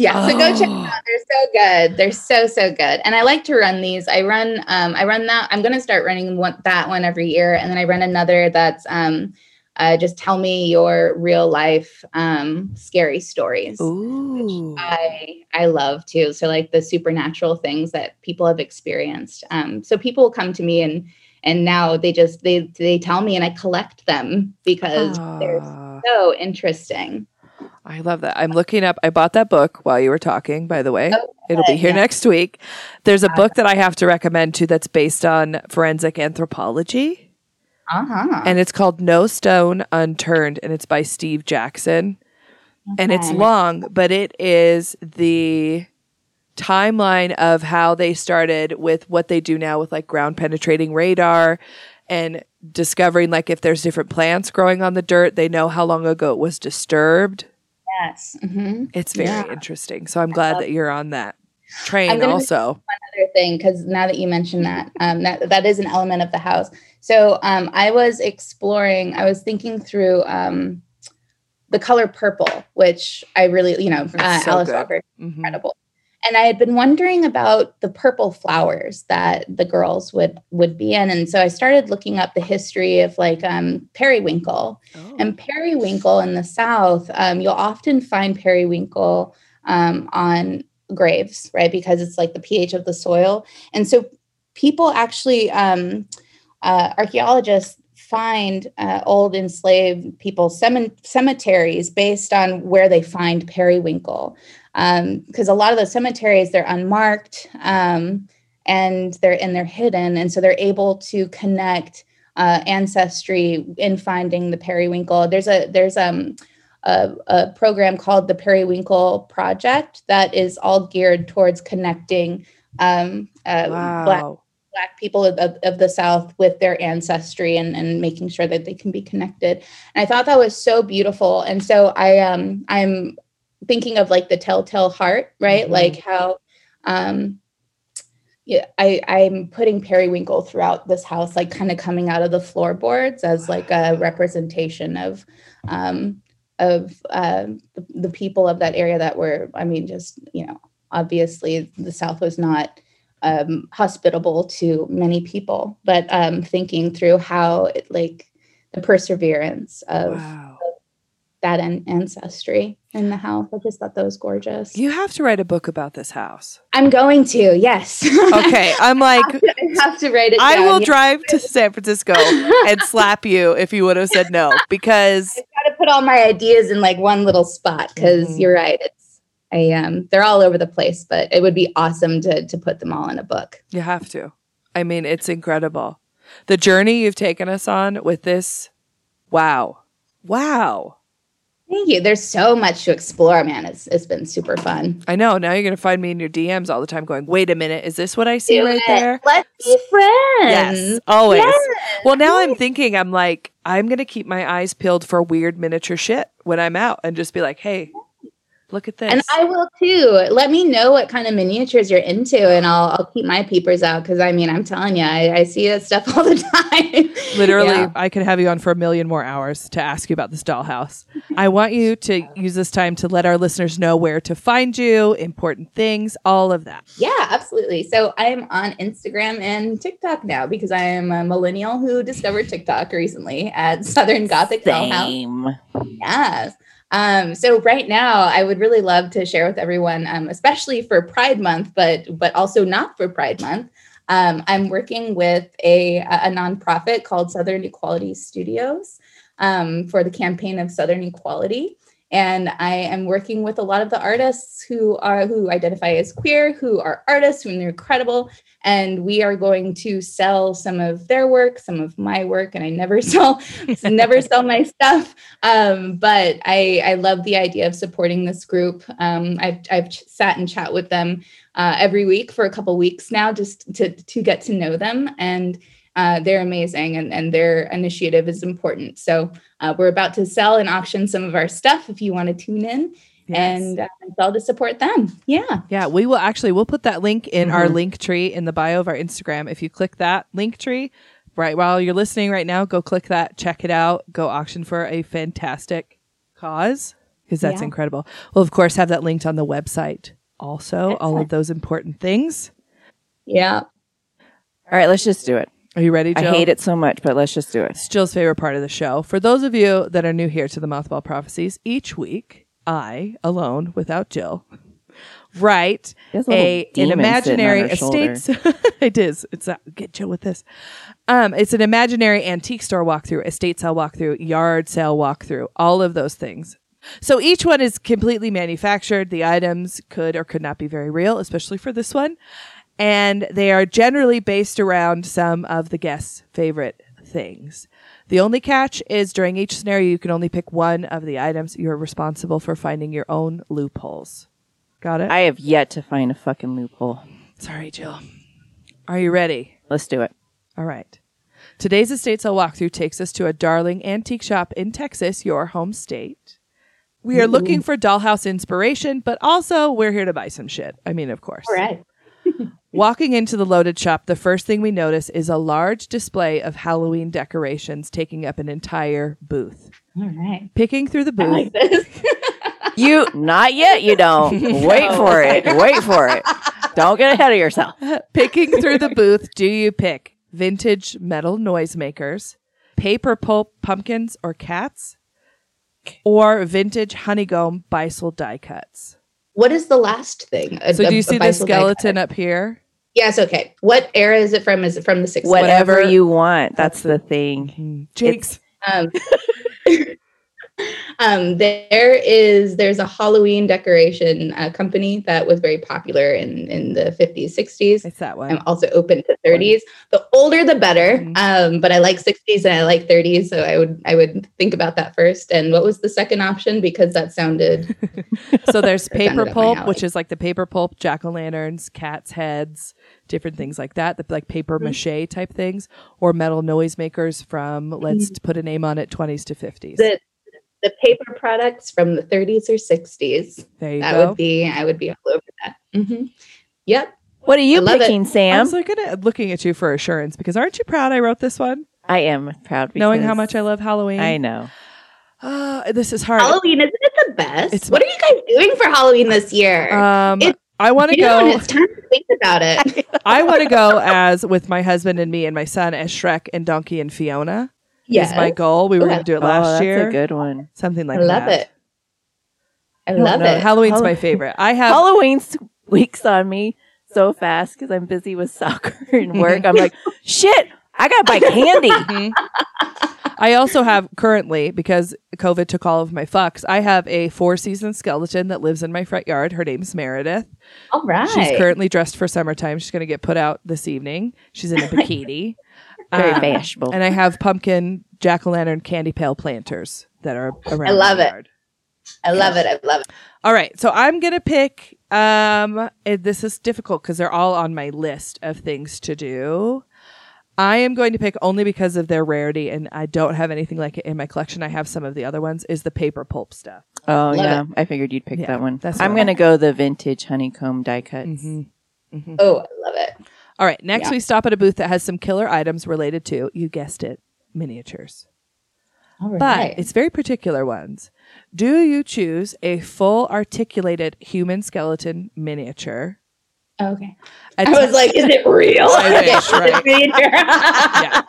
yeah, so go check them
Oh.
out. They're so good. They're so so good. And I like to run these. I run um I run that. I'm going to start running one, that one every year and then I run another that's um uh, just tell me your real life um scary stories.
Ooh.
I I love too. So like the supernatural things that people have experienced. Um, so people come to me and and now they just they they tell me and I collect them because they're
Ah,
so interesting.
I love that. I'm looking up. I bought that book while you were talking, by the way.
Oh,
It'll be here
yeah.
next week. There's a book that I have to recommend too that's based on forensic anthropology,
Uh-huh.
and it's called No Stone Unturned, and it's by Steve Jackson. Okay. And it's long, but it is the timeline of how they started with what they do now with like ground penetrating radar and discovering like if there's different plants growing on the dirt, they know how long ago it was disturbed.
Yes. hmm
It's very
Yeah.
interesting. So I'm glad that you're on that train
I'm gonna-
also.
Another thing, because now that you mentioned that, um, that that is an element of the house. So um, I was exploring. I was thinking through um, the color purple, which I really, you know, uh,
so
Alice
good.
Walker
Mhm.
incredible. And I had been wondering about the purple flowers that the girls would would be in, and so I started looking up the history of like um, periwinkle.
Oh.
And periwinkle in the South, um, you'll often find periwinkle um, on graves, right? Because it's like the pH of the soil, and so people actually, um, uh, archaeologists find uh, old enslaved people cemen- cemeteries based on where they find periwinkle because a lot of those cemeteries they're unmarked um, and they're and they're hidden and so they're able to connect uh, ancestry in finding the periwinkle there's a there's um a, a program called the periwinkle project that is all geared towards connecting um, uh, black
Wow.
black people of, of, of the south with their ancestry and, and making sure that they can be connected and i thought that was so beautiful and so i um i'm thinking of like the telltale heart right
Mhm.
like how um yeah i i'm putting periwinkle throughout this house like kind of coming out of the floorboards as like a representation of um of uh, the, the people of that area that were i mean just you know obviously the south was not um, hospitable to many people, but um, thinking through how it, like the perseverance of
Wow.
That an- ancestry in the house. I just thought that was gorgeous.
You have to write a book about this house.
I'm going to, yes. (laughs)
Okay. I'm like,
I have to write it
I
down.
will
Yeah.
drive to San Francisco and (laughs) slap you if you would have said no because
I've got to put all my ideas in like one little spot because
Mhm.
you're right. It's I um they're all over the place, but it would be awesome to to put them all in a book.
you have to. I mean, it's incredible. The journey you've taken us on with this. Wow. Wow.
Thank you. There's so much to explore, man. It's it's been super fun.
I know. Now you're going to find me in your DMs all the time going, wait a minute. Is this what I see
Do
right
it.
there?
Let's be friends.
Yes. Always.
Yes.
Well, now I'm thinking, I'm like, I'm going to keep my eyes peeled for weird miniature shit when I'm out and just be like, hey, Look at this.
And I will too. Let me know what kind of miniatures you're into, and I'll I'll keep my peepers out because I mean I'm telling you, I, I see that stuff (laughs) all the time.
Literally,
Yeah.
I could have you on for a million more hours to ask you about this dollhouse. I want you to use this time to let our listeners know where to find you, important things, all of that.
Yeah, absolutely. So I'm on Instagram and TikTok now because I am a millennial who discovered TikTok recently at Southern Gothic Dollhouse.
Same.
Yes. Um, so right now, I would really love to share with everyone, um, especially for Pride Month, but but also not for Pride Month. Um, I'm working with a a nonprofit called Southern Equality Studios um, for the campaign of Southern Equality, and I am working with a lot of the artists who are who identify as queer, who are artists, who are incredible, and we are going to sell some of their work, some of my work, and I never (laughs) sell never sell my stuff. Um, but I, I love the idea of supporting this group. Um, I've, I've sat and chat with them uh, every week for a couple weeks now, just to, to get to know them. And uh, they're amazing and, and their initiative is important. So uh, we're about to sell and auction some of our stuff if you want to tune in and uh, sell to support them. Yeah.
Yeah, we will actually we'll put that link in our
Mhm.
link tree in the bio of our Instagram. If you click that link tree right while you're listening right now, go click that, check it out, go auction for a fantastic cause because that's
Yeah.
incredible. We'll of course have that linked on the website also, all of those important things.
Yeah.
All right, let's just do it.
Are you ready,
I hate it so much, but let's just do it.
It's Jill's favorite part of the show. For those of you that are new here to the Mothball Prophecies, each week I, alone, without Jill, write
a
an imaginary
sitting on her
estates. (laughs) it is. It's a, get Jill with this. Um, it's an imaginary antique store walkthrough, estate sale walkthrough, yard sale walkthrough, all of those things. So each one is completely manufactured. The items could or could not be very real, especially for this one. And they are generally based around some of the guests' favorite things. The only catch is during each scenario, you can only pick one of the items. You're responsible for finding your own loopholes. Got it?
I have yet to find a fucking loophole.
Sorry, Jill. Are you ready?
Let's do it.
All right. Today's estate sale walkthrough takes us to a darling antique shop in Texas, your home state. We are looking for dollhouse inspiration, but also we're here to buy some shit. I mean, of course.
All right.
Walking into the loaded shop, the first thing we notice is a large display of Halloween decorations taking up an entire booth.
All right.
Picking through the
I
booth,
like this. (laughs)
You not yet. You don't. (laughs) Wait for it. Wait for it. Don't get ahead of yourself. (laughs)
picking through the booth, do you pick vintage metal noisemakers, paper pulp pumpkins or cats, or vintage honeycomb Beistle die cuts?
What is the last thing? A-
So
a-
do you
a
see the skeleton
cut?
up here?
Yes. Okay. What era is it from? Is it from the 60s?
Whatever,
Whatever.
you want. That's the thing.
Jinx.
Um, (laughs) um, there is there's a Halloween decoration uh, company that was very popular in in the 50s, 60s.
It's that one.
I'm also open to 30s. The older, the better.
Mhm.
Um, but I like 60s and I like 30s, so I would I would think about that first. And what was the second option? Because that sounded (laughs) (laughs)
So there's paper pulp, which is like the paper pulp jack o' lanterns, cats' heads, different things like that, the like paper
Mm-hmm.
mache type things, or metal noisemakers from let's put a name on it, 20s to 50s.
the the paper products from the 30s or 60s.
there you
That
go.
would be I would be all over that. hmm Yep.
What are you
I love it.
picking,
I
Sam?
was looking at looking at you for assurance because aren't you proud I wrote this one,
I am proud.
knowing how much I love Halloween?
I know.
Uh, this is hard.
Halloween isn't it the best?
It's-
what are you guys doing for Halloween this year?
Um,
It-
I want to
June,
go.
it's time to think about it. (laughs)
I want to go as with my husband and me and my son as Shrek and Donkey and Fiona.
Yes.
Is my goal. We were
Ooh,
going to do it
oh,
last
that's
year.
a good one.
Something like that.
I love
that.
it. I
don't
love
know.
it.
Halloween's
Hall-
my favorite. I have
Halloween's weeks on me so fast because I'm busy with soccer (laughs) and work. I'm like, shit, I gotta buy candy. (laughs)
Mhm. I also have currently because COVID took all of my fucks. I have a four season skeleton that lives in my front yard. Her name's Meredith.
All right.
She's currently dressed for summertime. She's going to get put out this evening. She's in a (laughs) bikini.
Very
Um,
fashionable.
And I have pumpkin jack o' lantern candy pail planters that are around.
I love it.
yard.
I love it. I love it.
All right, so I'm gonna pick. Um, it- this is difficult because they're all on my list of things to do. I am going to pick only because of their rarity, and I don't have anything like it in my collection. I have some of the other ones. Is the paper pulp stuff?
Oh
Love
yeah, I figured you'd pick
Yeah,
that one.
that's
I'm
what I-
gonna go the vintage honeycomb die cuts.
Mm-hmm.
Oh, I love it.
All right. Next,
Yeah.
we stop at a booth that has some killer items related to you guessed it, miniatures.
All
But it's very particular ones. Do you choose a full articulated human skeleton miniature?
okay. I was like, is it real?
I wish, (laughs) right?
yeah.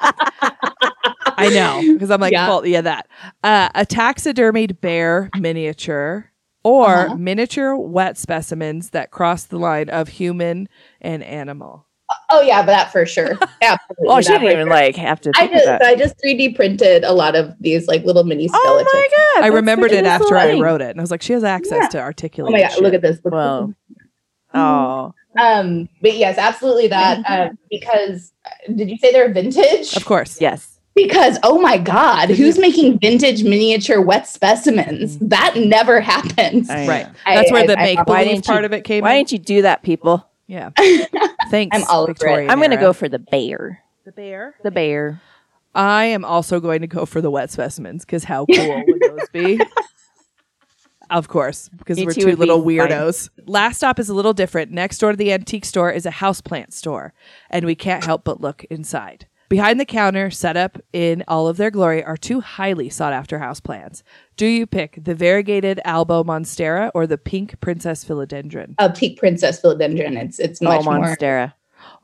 I know because I'm like,
Yeah.
full, yeah, that. Uh, a taxidermied bear miniature or
Uh-huh.
miniature wet specimens that cross the line of human and animal.
Oh yeah, but that for sure. (laughs) Absolutely.
Oh, she didn't even
sure.
like have to
I just
that.
I just 3D printed a lot of these like little mini skeletons.
oh
skeletons.
my god!
I remembered it
cutest
after I wrote it, and I was like, she has access
Yeah.
to
Oh
articulate.
my god, look at this. Look-
Well, oh,
Um, but yes, absolutely that. (laughs) Um, because uh, did you say they're vintage?
Of course.
yes.
Because oh my god, who's making vintage miniature wet specimens? That never happens.
I
Right.
I-
That's where
I-
the
I-
make
why
believe part
you-
of it came in.
Why
in.
didn't you do that, people?
Yeah. (laughs) Thanks.
I'm all over it.
Victorian
I'm gonna go for the bear.
the bear.
The bear.
I am also going to go for the wet specimens because how cool would those be? (laughs) Of course, because
Me
we're two
would be
little
fine.
weirdos. Last stop is a little different. Next door to the antique store is a houseplant store, and we can't help but look inside. Behind the counter, set up in all of their glory, are two highly sought after houseplants. Do you pick the variegated Albo Monstera or the pink Princess Philodendron?
A peak princess philodendron. It's it's
Oh,
much more.
Monstera.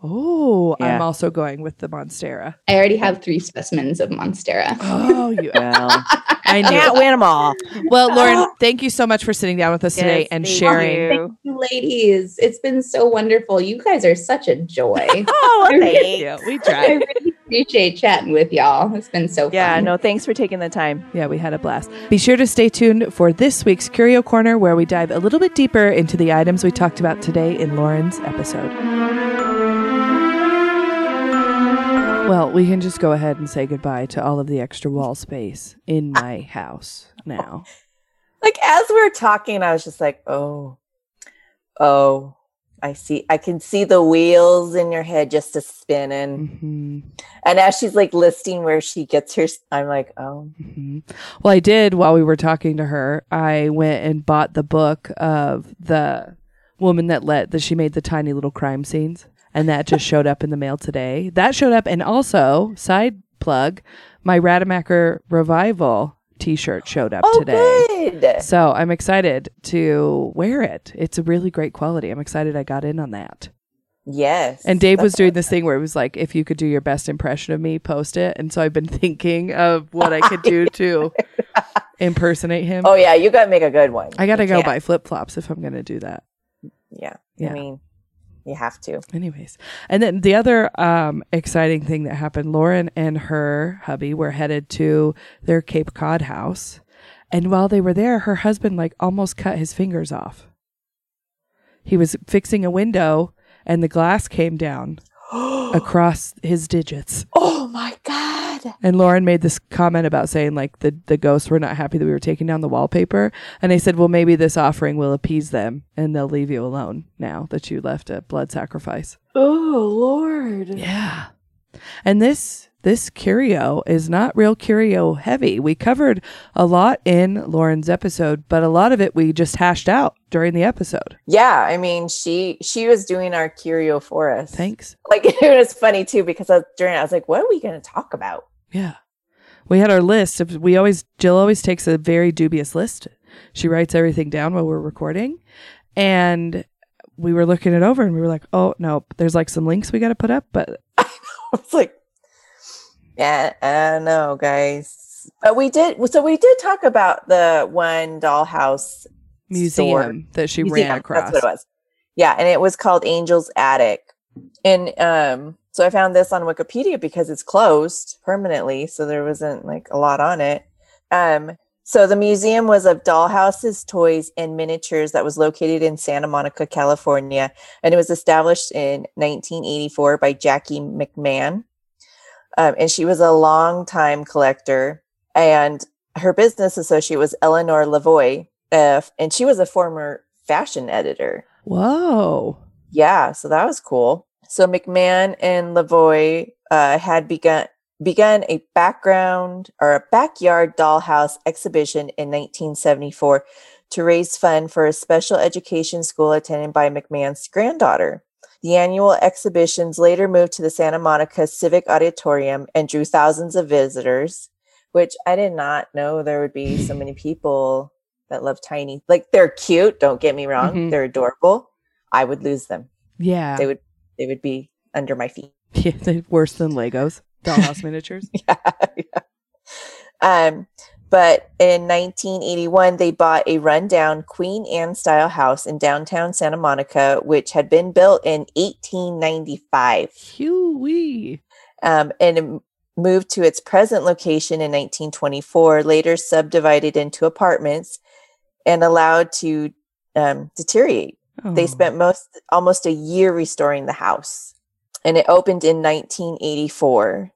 Oh, I'm also going with the Monstera.
I already have three specimens of Monstera.
Oh, you!
Well, (laughs)
I knew.
can't win them all.
Well, Lauren, (laughs) thank you so much for sitting down with us today and
thank
sharing.
you.
Thank you, ladies. It's been so wonderful. You guys are such a joy. (laughs)
Oh, well,
I
thanks.
Yeah, we
I
tried.
Really appreciate chatting with y'all. It's been so fun.
Yeah, no, thanks for taking the time.
Yeah, we had a blast. Be sure to stay tuned for this week's Curio Corner, where we dive a little bit deeper into the items we talked about today in Lauren's episode. Well, we can just go ahead and say goodbye to all of the extra wall space in my house now.
like as we're talking, I was just like, oh, oh, I see. I can see the wheels in your head just a spinning.
hmm
And as she's like listing where she gets her, I'm like, oh,
hmm Well, I did while we were talking to her. I went and bought the book of the woman that let that she made the tiny little crime scenes, and that just showed up in the mail today. That showed up, and also side plug, my Rademacher revival T-shirt showed up
oh,
today.
good.
So I'm excited to wear it. It's a really great quality. I'm excited I got in on that.
Yes.
And Dave was doing this thing where it was like, if you could do your best impression of me, post it. And so I've been (laughs) thinking of what I could do (laughs) to impersonate him.
Oh yeah, you gotta make a good one.
I got to
You
go
can't-
buy flip flops if I'm going to do that.
Yeah.
Yeah.
I mean, you have to.
Anyways. And then the other um, exciting thing that happened Lauren and her hubby were headed to their Cape Cod house. And while they were there, her husband like almost cut his fingers off. He was fixing a window and the glass came down (gasps) across his digits.
Oh my god.
And Lauren made this comment about saying like the, the ghosts were not happy that we were taking down the wallpaper. And I said, well, maybe this offering will appease them and they'll leave you alone now that you left a blood sacrifice.
Oh Lord.
Yeah. And this this curio is not real curio heavy. We covered a lot in Lauren's episode, but a lot of it we just hashed out during the episode.
Yeah, I mean, she she was doing our curio for us.
Thanks.
Like (laughs) it was funny too because I, during I was like, "What are we going to talk about?"
Yeah. We had our list. We always Jill always takes a very dubious list. She writes everything down while we're recording. And we were looking it over and we were like, "Oh, no, there's like some links we got to put up, but (laughs)
I was like, "Yeah, I know, guys." But we did. So we did talk about the one dollhouse
museum that she
museum.
ran across."
That's what it was. Yeah, and it was called Angel's Attic. And um, so I found this on Wikipedia because it's closed permanently, so there wasn't like a lot on it. Um, so the museum was of dollhouses, toys, and miniatures that was located in Santa Monica, California, and it was established in 1984 by Jackie McMahon. Um, and she was a longtime collector, and her business associate was Eleanor Lavoie, uh, and she was a former fashion editor.
Whoa.
Yeah, so that was cool. So McMahon and Lavoie uh, had begun begun a background or a backyard dollhouse exhibition in 1974 to raise fund for a special education school attended by McMahon's granddaughter. The annual exhibitions later moved to the Santa Monica Civic Auditorium and drew thousands of visitors, which I did not know there would be so many (laughs) people that love tiny. Like they're cute, don't get me wrong,
Mhm.
they're adorable. I would lose them.
Yeah.
They would they would be under my feet. (laughs)
yeah they're worse than Legos. Dollhouse miniatures. (laughs)
yeah, yeah. Um, but in 1981, they bought a rundown Queen Anne style house in downtown Santa Monica, which had been built in 1895
Huey.
um, and moved to its present location in 1924, later subdivided into apartments and allowed to um, deteriorate. They
Oh.
spent most almost a year restoring the house. And it opened in 1984.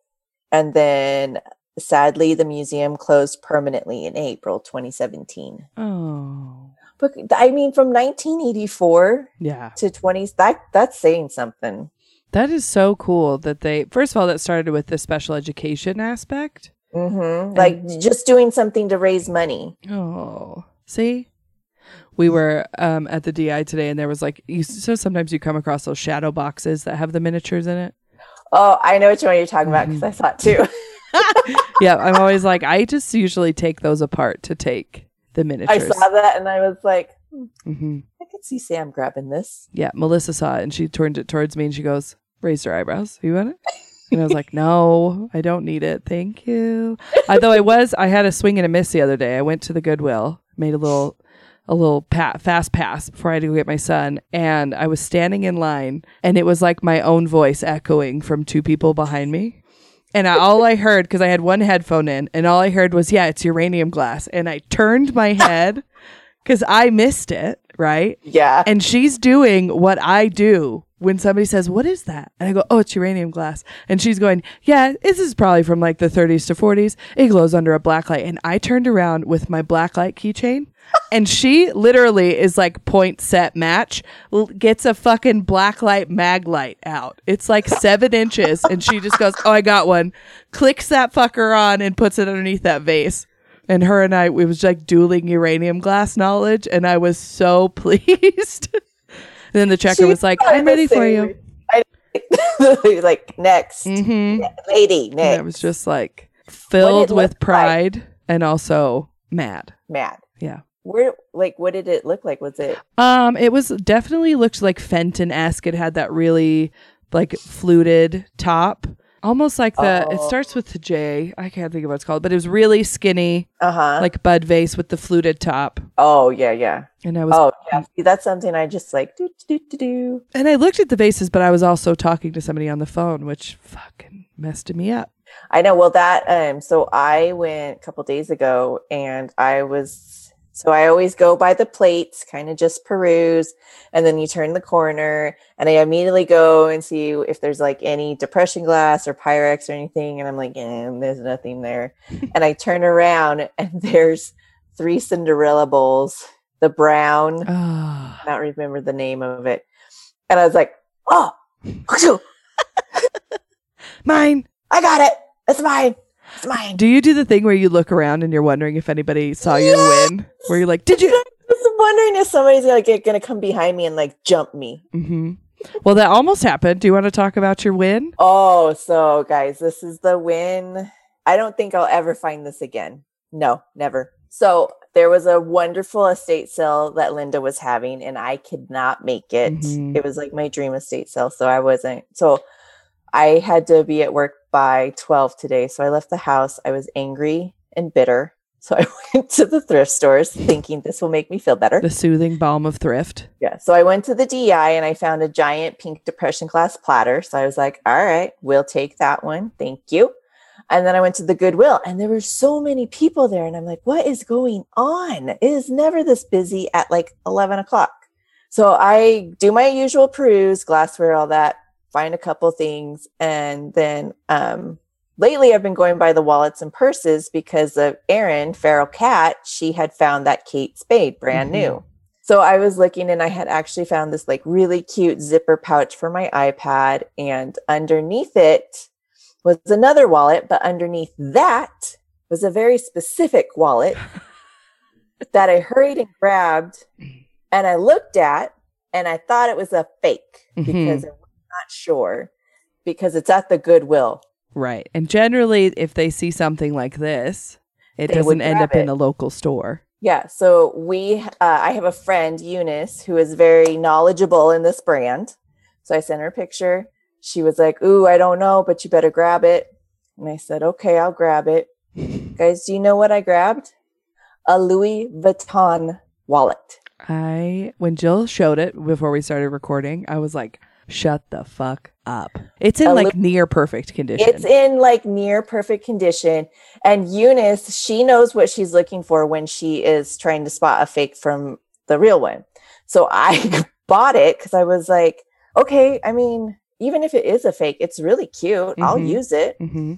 And then sadly the museum closed permanently in April 2017.
Oh.
But I mean from 1984
Yeah.
to 20 that that's saying something.
That is so cool that they first of all that started with the special education aspect.
hmm Like just doing something to raise money.
Oh. See? We were um, at the DI today and there was like you so sometimes you come across those shadow boxes that have the miniatures in it.
Oh, I know which one you're talking about because I saw it too. (laughs) (laughs)
yeah, I'm always like I just usually take those apart to take the miniatures.
I saw that and I was like, hmm,
hmm
I could see Sam grabbing this.
Yeah, Melissa saw it and she turned it towards me and she goes, raised her eyebrows. You want it? And I was like, no, I don't need it. Thank you. Although I was, I had a swing and a miss the other day. I went to the Goodwill, made a little, a little pa- fast pass before I had to go get my son. And I was standing in line and it was like my own voice echoing from two people behind me. And I, all I heard, because I had one headphone in, and all I heard was, yeah, it's uranium glass. And I turned my (laughs) head because I missed it, right?
Yeah.
and she's doing what I do when somebody says, "What is that?" and I go, "Oh, it's uranium glass," and she's going, "Yeah, this is probably from like the 30s to 40s. It glows under a black light." And I turned around with my black light keychain, and she literally is like point set match, l- gets a fucking black light mag light out. It's like seven inches, and she just goes, "Oh, I got one." Clicks that fucker on and puts it underneath that vase. And her and I, we was like dueling uranium glass knowledge, and I was so (laughs) pleased. And then the checker
She
was like, "I'm ready for you."
I- (laughs) like next,
Mm-hmm.
lady,
And
next.
I was just like filled with
like?
pride and also mad.
mad.
Yeah.
Where, like, what did it look like? Was it?
Um, it was definitely looked like Fenton esque. It had that really like fluted top, almost like the. It
Oh.
starts with the J. I can't think of what it's called, but it was really skinny,
Uh huh.
like bud vase with the fluted top.
oh yeah, yeah.
And I was
Oh yeah. See, that's something I just like do do do do.
And I looked at the vases, but I was also talking to somebody on the phone, which fucking messed me up.
I know. Well, that um. So I went a couple days ago, and I was. So I always go by the plates, kind of just peruse, and then you turn the corner, and I immediately go and see if there's like any depression glass or Pyrex or anything, and I'm like, eh, there's nothing there, (laughs) and I turn around, and there's three Cinderella bowls, the brown,
Ah.
I don't remember the name of it, and I was like, oh, (laughs)
Mine.
I got it, it's mine, it's mine.
Do you do the thing where you look around and you're wondering if anybody saw your
Yes!
win? Where you're like, did you? (laughs)
I was wondering if somebody's like gonna come behind me and like jump me.
Mm-hmm. Well, that almost happened. Do you want to talk about your win?
Oh, so guys, this is the win. I don't think I'll ever find this again. No, never. So there was a wonderful estate sale that Linda was having, and I could not make it.
Mhm.
It was like my dream estate sale, so I wasn't. So I had to be at work by 12 today. So I left the house. I was angry and bitter. So (laughs) I went to the thrift stores thinking this will make me feel better.
The soothing balm of thrift.
Yeah. So I went to the DI and I found a giant pink depression glass platter. So I was like, all right, we'll take that one. Thank you. And then I went to the Goodwill and there were so many people there. And I'm like, what is going on? It is never this busy at like 11 o'clock. So I do my usual peruse, glassware, all that, find a couple things. And then um, lately I've been going by the wallets and purses because of Erin, Feral Cat. She had found that Kate Spade brand
Mhm.
new. So I was looking and I had actually found this like really cute zipper pouch for my iPad. And underneath it was another wallet, but underneath that was a very specific wallet (laughs) that I hurried and grabbed and I looked at and I thought it was a fake
Mhm.
because I'm not sure because it's at the Goodwill.
Right. And generally, if they see something like this, it
They
doesn't end up in a local store.
Yeah, so we uh, I have a friend Eunice who is very knowledgeable in this brand. So I sent her a picture. She was like, "Ooh, I don't know, but you better grab it." And I said, "Okay, I'll grab it." (laughs) Guys, do you know what I grabbed? A Louis Vuitton wallet.
I when Jill showed it before we started recording, I was like, "Shut the fuck up!" It's in
A
like near perfect condition.
It's in like near perfect condition. And Eunice, she knows what she's looking for when she is trying to spot a fake from the real one. So I (laughs) bought it because I was like, okay, I mean, even if it is a fake, it's really cute. I'll
Mhm.
use it.
hmm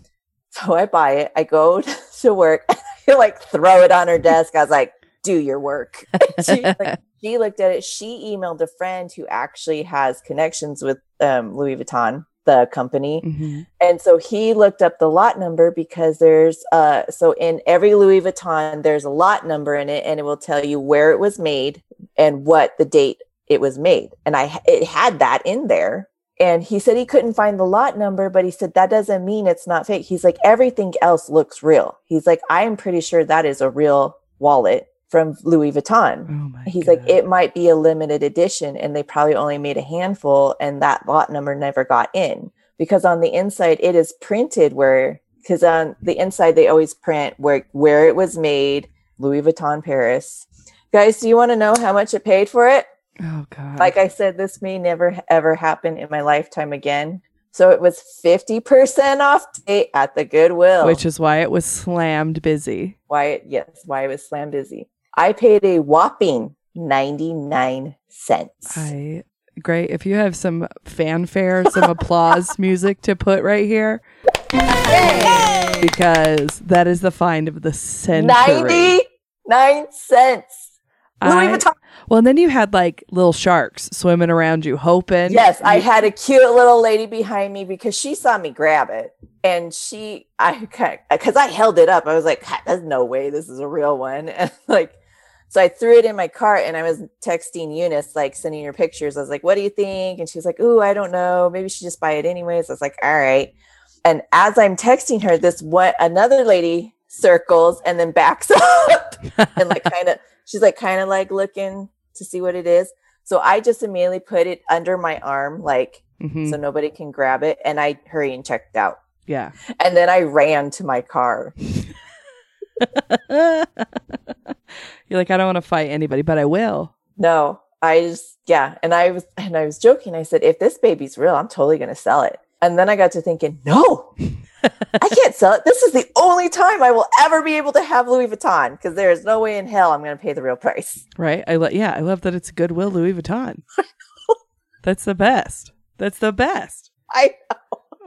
So I buy it. I go (laughs) to work. (laughs) I like throw it on her desk. I was like, do your work. she, like, she looked at it. She emailed a friend who actually has connections with um, Louis Vuitton, the company.
hmm
And so he looked up the lot number because there's uh so in every Louis Vuitton there's a lot number in it and it will tell you where it was made and what the date it was made. And I it had that in there. And he said he couldn't find the lot number, but he said that doesn't mean it's not fake. He's like everything else looks real. He's like I am pretty sure that is a real wallet from Louis Vuitton
Oh my.
he's
God.
like it might be a limited edition and they probably only made a handful and that lot number never got in because on the inside it is printed where because on the inside they always print where where it was made louis vuitton paris guys do you want to know how much it paid for it
Oh god.
like i said this may never ever happen in my lifetime again so it was 50% off date at the goodwill
which is why it was slammed busy.
why it yes why it was slammed busy i paid a whopping 99 cents
I great. If you have some fanfare, some applause (laughs) music to put right here, because that is the find of the century.
99 cents. Louis Vuitton.
Well, and then you had like little sharks swimming around you, hoping.
Yes, I had a cute little lady behind me because she saw me grab it. And she, I, because I held it up, I was like, there's no way this is a real one. (laughs) And like, so I threw it in my cart and I was texting Eunice, like sending her pictures. I was like, what do you think? And she's like, ooh, I don't know. Maybe she just buy it anyways. I was like, all right. And as I'm texting her, this what another lady circles and then backs (laughs) up and like kind of she's like kind of like looking to see what it is. So I just immediately put it under my arm, like
Mhm.
so nobody can grab it, and I hurry and checked out.
yeah.
And then I ran to my car. (laughs)
You're like, I don't want to fight anybody, but I will.
No, I just yeah, and I was and I was joking. I said, if this baby's real, I'm totally gonna sell it. And then I got to thinking, no, I (laughs) can't sell it. This is the only time I will ever be able to have Louis Vuitton because there is no way in hell I'm gonna pay the real price.
Right? I lo- yeah, I love that it's Goodwill Louis Vuitton. (laughs) That's the best. That's the best.
I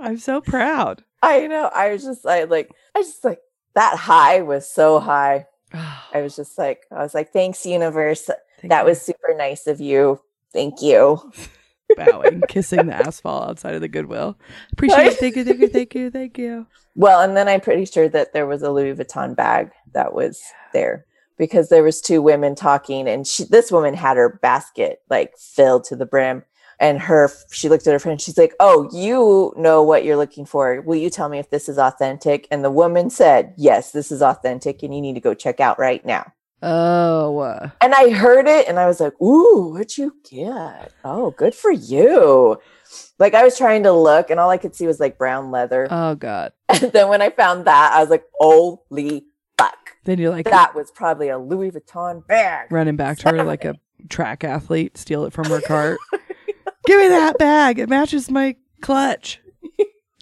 I'm so proud.
I know. I was just I like I just like that high was so high. (sighs) I was just like I was like, thanks, universe.
Thank
That
you.
was super nice of you. Thank you. (laughs)
bowing, kissing the asphalt outside of the Goodwill. Appreciate it. Thank you, thank you, thank you, thank you. (laughs)
Well, and then I'm pretty sure that there was a Louis Vuitton bag that was there because there was two women talking, and she, this woman had her basket like filled to the brim, and her she looked at her friend. She's like, "Oh, you know what you're looking for. Will you tell me if this is authentic?" And the woman said, "Yes, this is authentic, and you need to go check out right now."
Oh,
And I heard it, and I was like, "Ooh, what'd you get? Oh, good for you!" Like I was trying to look, and all I could see was like brown leather.
oh God. (laughs)
And then when I found that, I was like, holy fuck.
Then you're like
That was probably a Louis Vuitton bag.
running back to her like a (laughs) track athlete, steal it from her cart. (laughs) Give me that bag. It matches my clutch.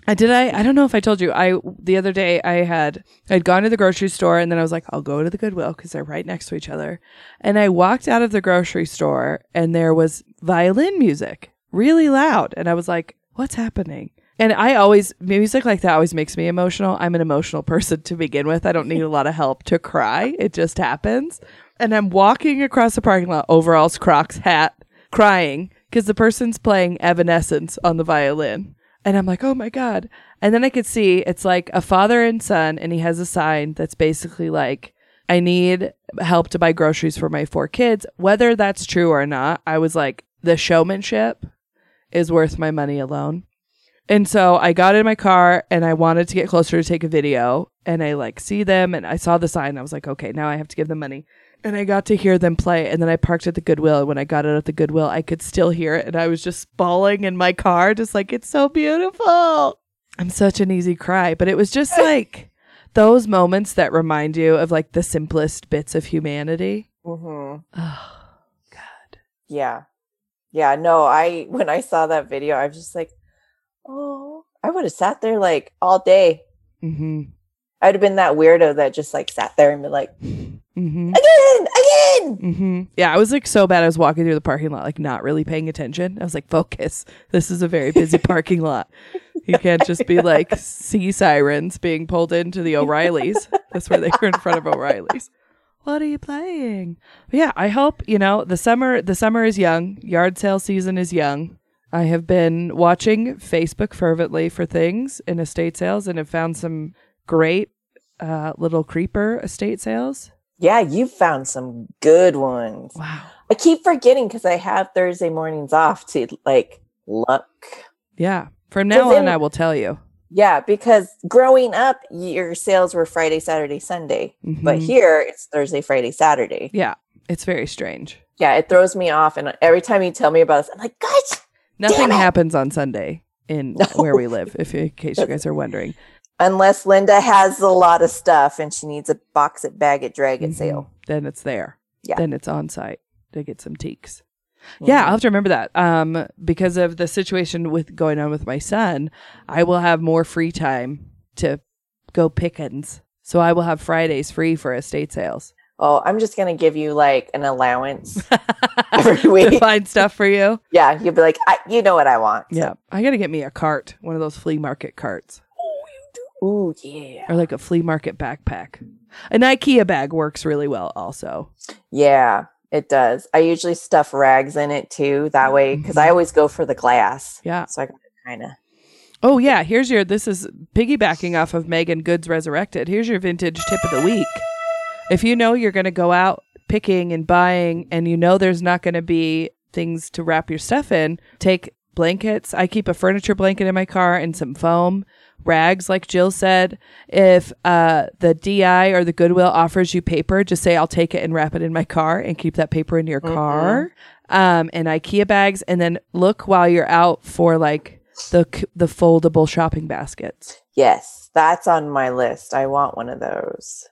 I did I I don't know if I told you. I the other day I had I'd gone to the grocery store and then I was like, I'll go to the Goodwill because they're right next to each other. And I walked out of the grocery store and there was violin music really loud. And I was like, what's happening? And I always music like that always makes me emotional. I'm an emotional person to begin with. I don't need a lot of help to cry. It just happens. And I'm walking across the parking lot, overalls, Crocs, hat, crying because the person's playing Evanescence on the violin. And I'm like, oh my God. And then I could see it's like a father and son, and he has a sign that's basically like, I need help to buy groceries for my four kids. Whether that's true or not, I was like, the showmanship is worth my money alone. And so I got in my car and I wanted to get closer to take a video. And I like see them and I saw the sign. I was like, okay, now I have to give them money. And I got to hear them play. And then I parked at the Goodwill. And when I got out at the Goodwill, I could still hear it. And I was just bawling in my car, just like, it's so beautiful. I'm such an easy cry. But it was just (laughs) like those moments that remind you of like the simplest bits of humanity.
Mm-hmm.
Oh, God.
Yeah. Yeah. No, I, when I saw that video, I was just like, oh, I would have sat there like all day.
Mm-hmm.
I'd have been that weirdo that just like sat there and been like,
Mm-hmm.
again, again.
Mm-hmm. Yeah, I was like so bad. I was walking through the parking lot, like not really paying attention. I was like, focus. This is a very busy (laughs) parking lot. You can't just be like sea sirens being pulled into the O'Reillys. That's where they were in front of O'Reillys. What are you playing? But yeah, I hope you know the summer. The summer is young. Yard sale season is young. I have been watching Facebook fervently for things in estate sales and have found some great uh, little creeper estate sales.
Yeah, you found some good ones.
Wow.
I keep forgetting because I have Thursday mornings off to like look.
Yeah. From now on,
in-
I will tell you.
Yeah, because growing up, your sales were Friday, Saturday, Sunday. But
Mhm.
here it's Thursday, Friday, Saturday.
yeah, it's very strange.
Yeah, it throws me off. And every time you tell me about this, I'm like, gosh,
Nothing happens on Sunday in (laughs)
No.
where we live, if in case you guys are wondering.
Unless Linda has a lot of stuff and she needs a box at bag at drag at
Mhm.
sale.
Then it's there.
Yeah.
Then it's on site to get some teaks. Yeah, I'll have to remember that. Um, because of the situation with going on with my son, I will have more free time to go pickings. So I will have Fridays free for estate sales.
Oh, I'm just gonna give you like an allowance (laughs) every week.
to find stuff for you.
yeah, you'll be like, I, you know what I want. So-
Yeah. I got to get me a cart, one of those flea market carts.
Ooh, yeah.
or like a flea market backpack. An IKEA bag works really well also.
Yeah, it does. I usually stuff rags in it too. That way, mm-hmm. because I always go for the glass.
Yeah.
So I kind of.
Oh yeah, here's your this is piggybacking off of Megan Goods Resurrected. Here's your vintage tip of the week. If you know you're going to go out picking and buying and you know there's not going to be things to wrap your stuff in, take blankets. I keep a furniture blanket in my car and some foam, rags like Jill said. If uh the DI or the Goodwill offers you paper, just say I'll take it and wrap it in my car and keep that paper in your car. Um and IKEA bags and then look while you're out for like the the foldable shopping baskets.
Yes, that's on my list. I want one of those.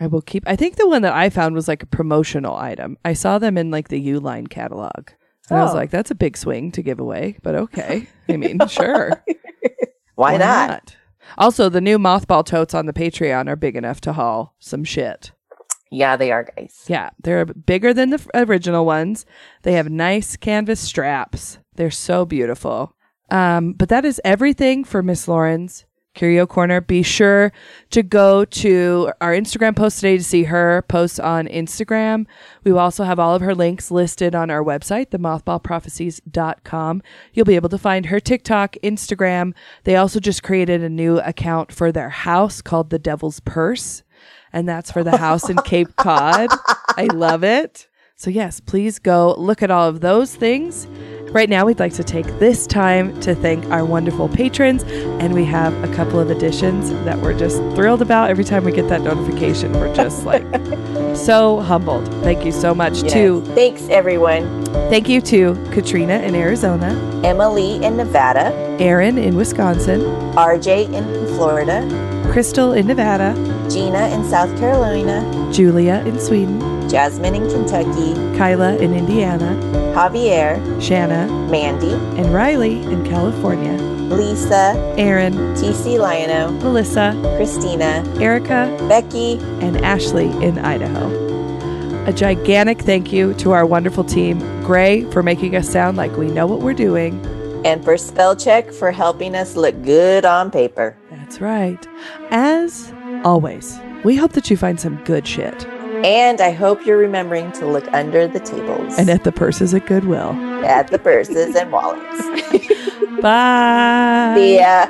I will keep. I think the one that I found was like a promotional item. I saw them in like the Uline catalog, and I was
Oh.
like, "That's a big swing to give away," but okay. I mean, (laughs) sure, (laughs)
Why, not?
Also, the new mothball totes on the Patreon are big enough to haul some shit.
Yeah, they are, guys.
Yeah, they're bigger than the original ones. They have nice canvas straps. They're so beautiful. Um, but that is everything for Miss Lauren's Curio Corner. Be sure to go to our Instagram post today to see her posts on Instagram. We will also have all of her links listed on our website, themothballprophecies.com. You'll be able to find her TikTok, Instagram. They also just created a new account for their house called The Devil's Purse and that's for the house in Cape Cod. I love it. So, yes, please go look at all of those things. Right now, we'd like to take this time to thank our wonderful patrons, and we have a couple of additions that we're just thrilled about. Every time we get that notification, we're just like (laughs) so humbled. Thank you so much
Yes.
to
Thanks, everyone.
thank you to Katrina in Arizona,
Emily in Nevada,
Aaron in Wisconsin,
RJ in Florida,
Crystal in Nevada,
Gina in South Carolina,
Julia in Sweden,
Jasmine in Kentucky,
Kyla in Indiana,
Javier,
Shanna,
Mandy,
and Riley in California.
Lisa,
Aaron,
TC Liono,
Melissa,
Christina,
Erica,
Becky,
and Ashley in Idaho. A gigantic thank you to our wonderful team, Gray, for making us sound like we know what we're doing.
and for spell check for helping us look good on paper.
That's right. As always, we hope that you find some good shit Mm-hmm.
And I hope you're remembering to look under the tables
And at the purses at Goodwill.
at the purses and wallets. (laughs)
Bye.
See ya.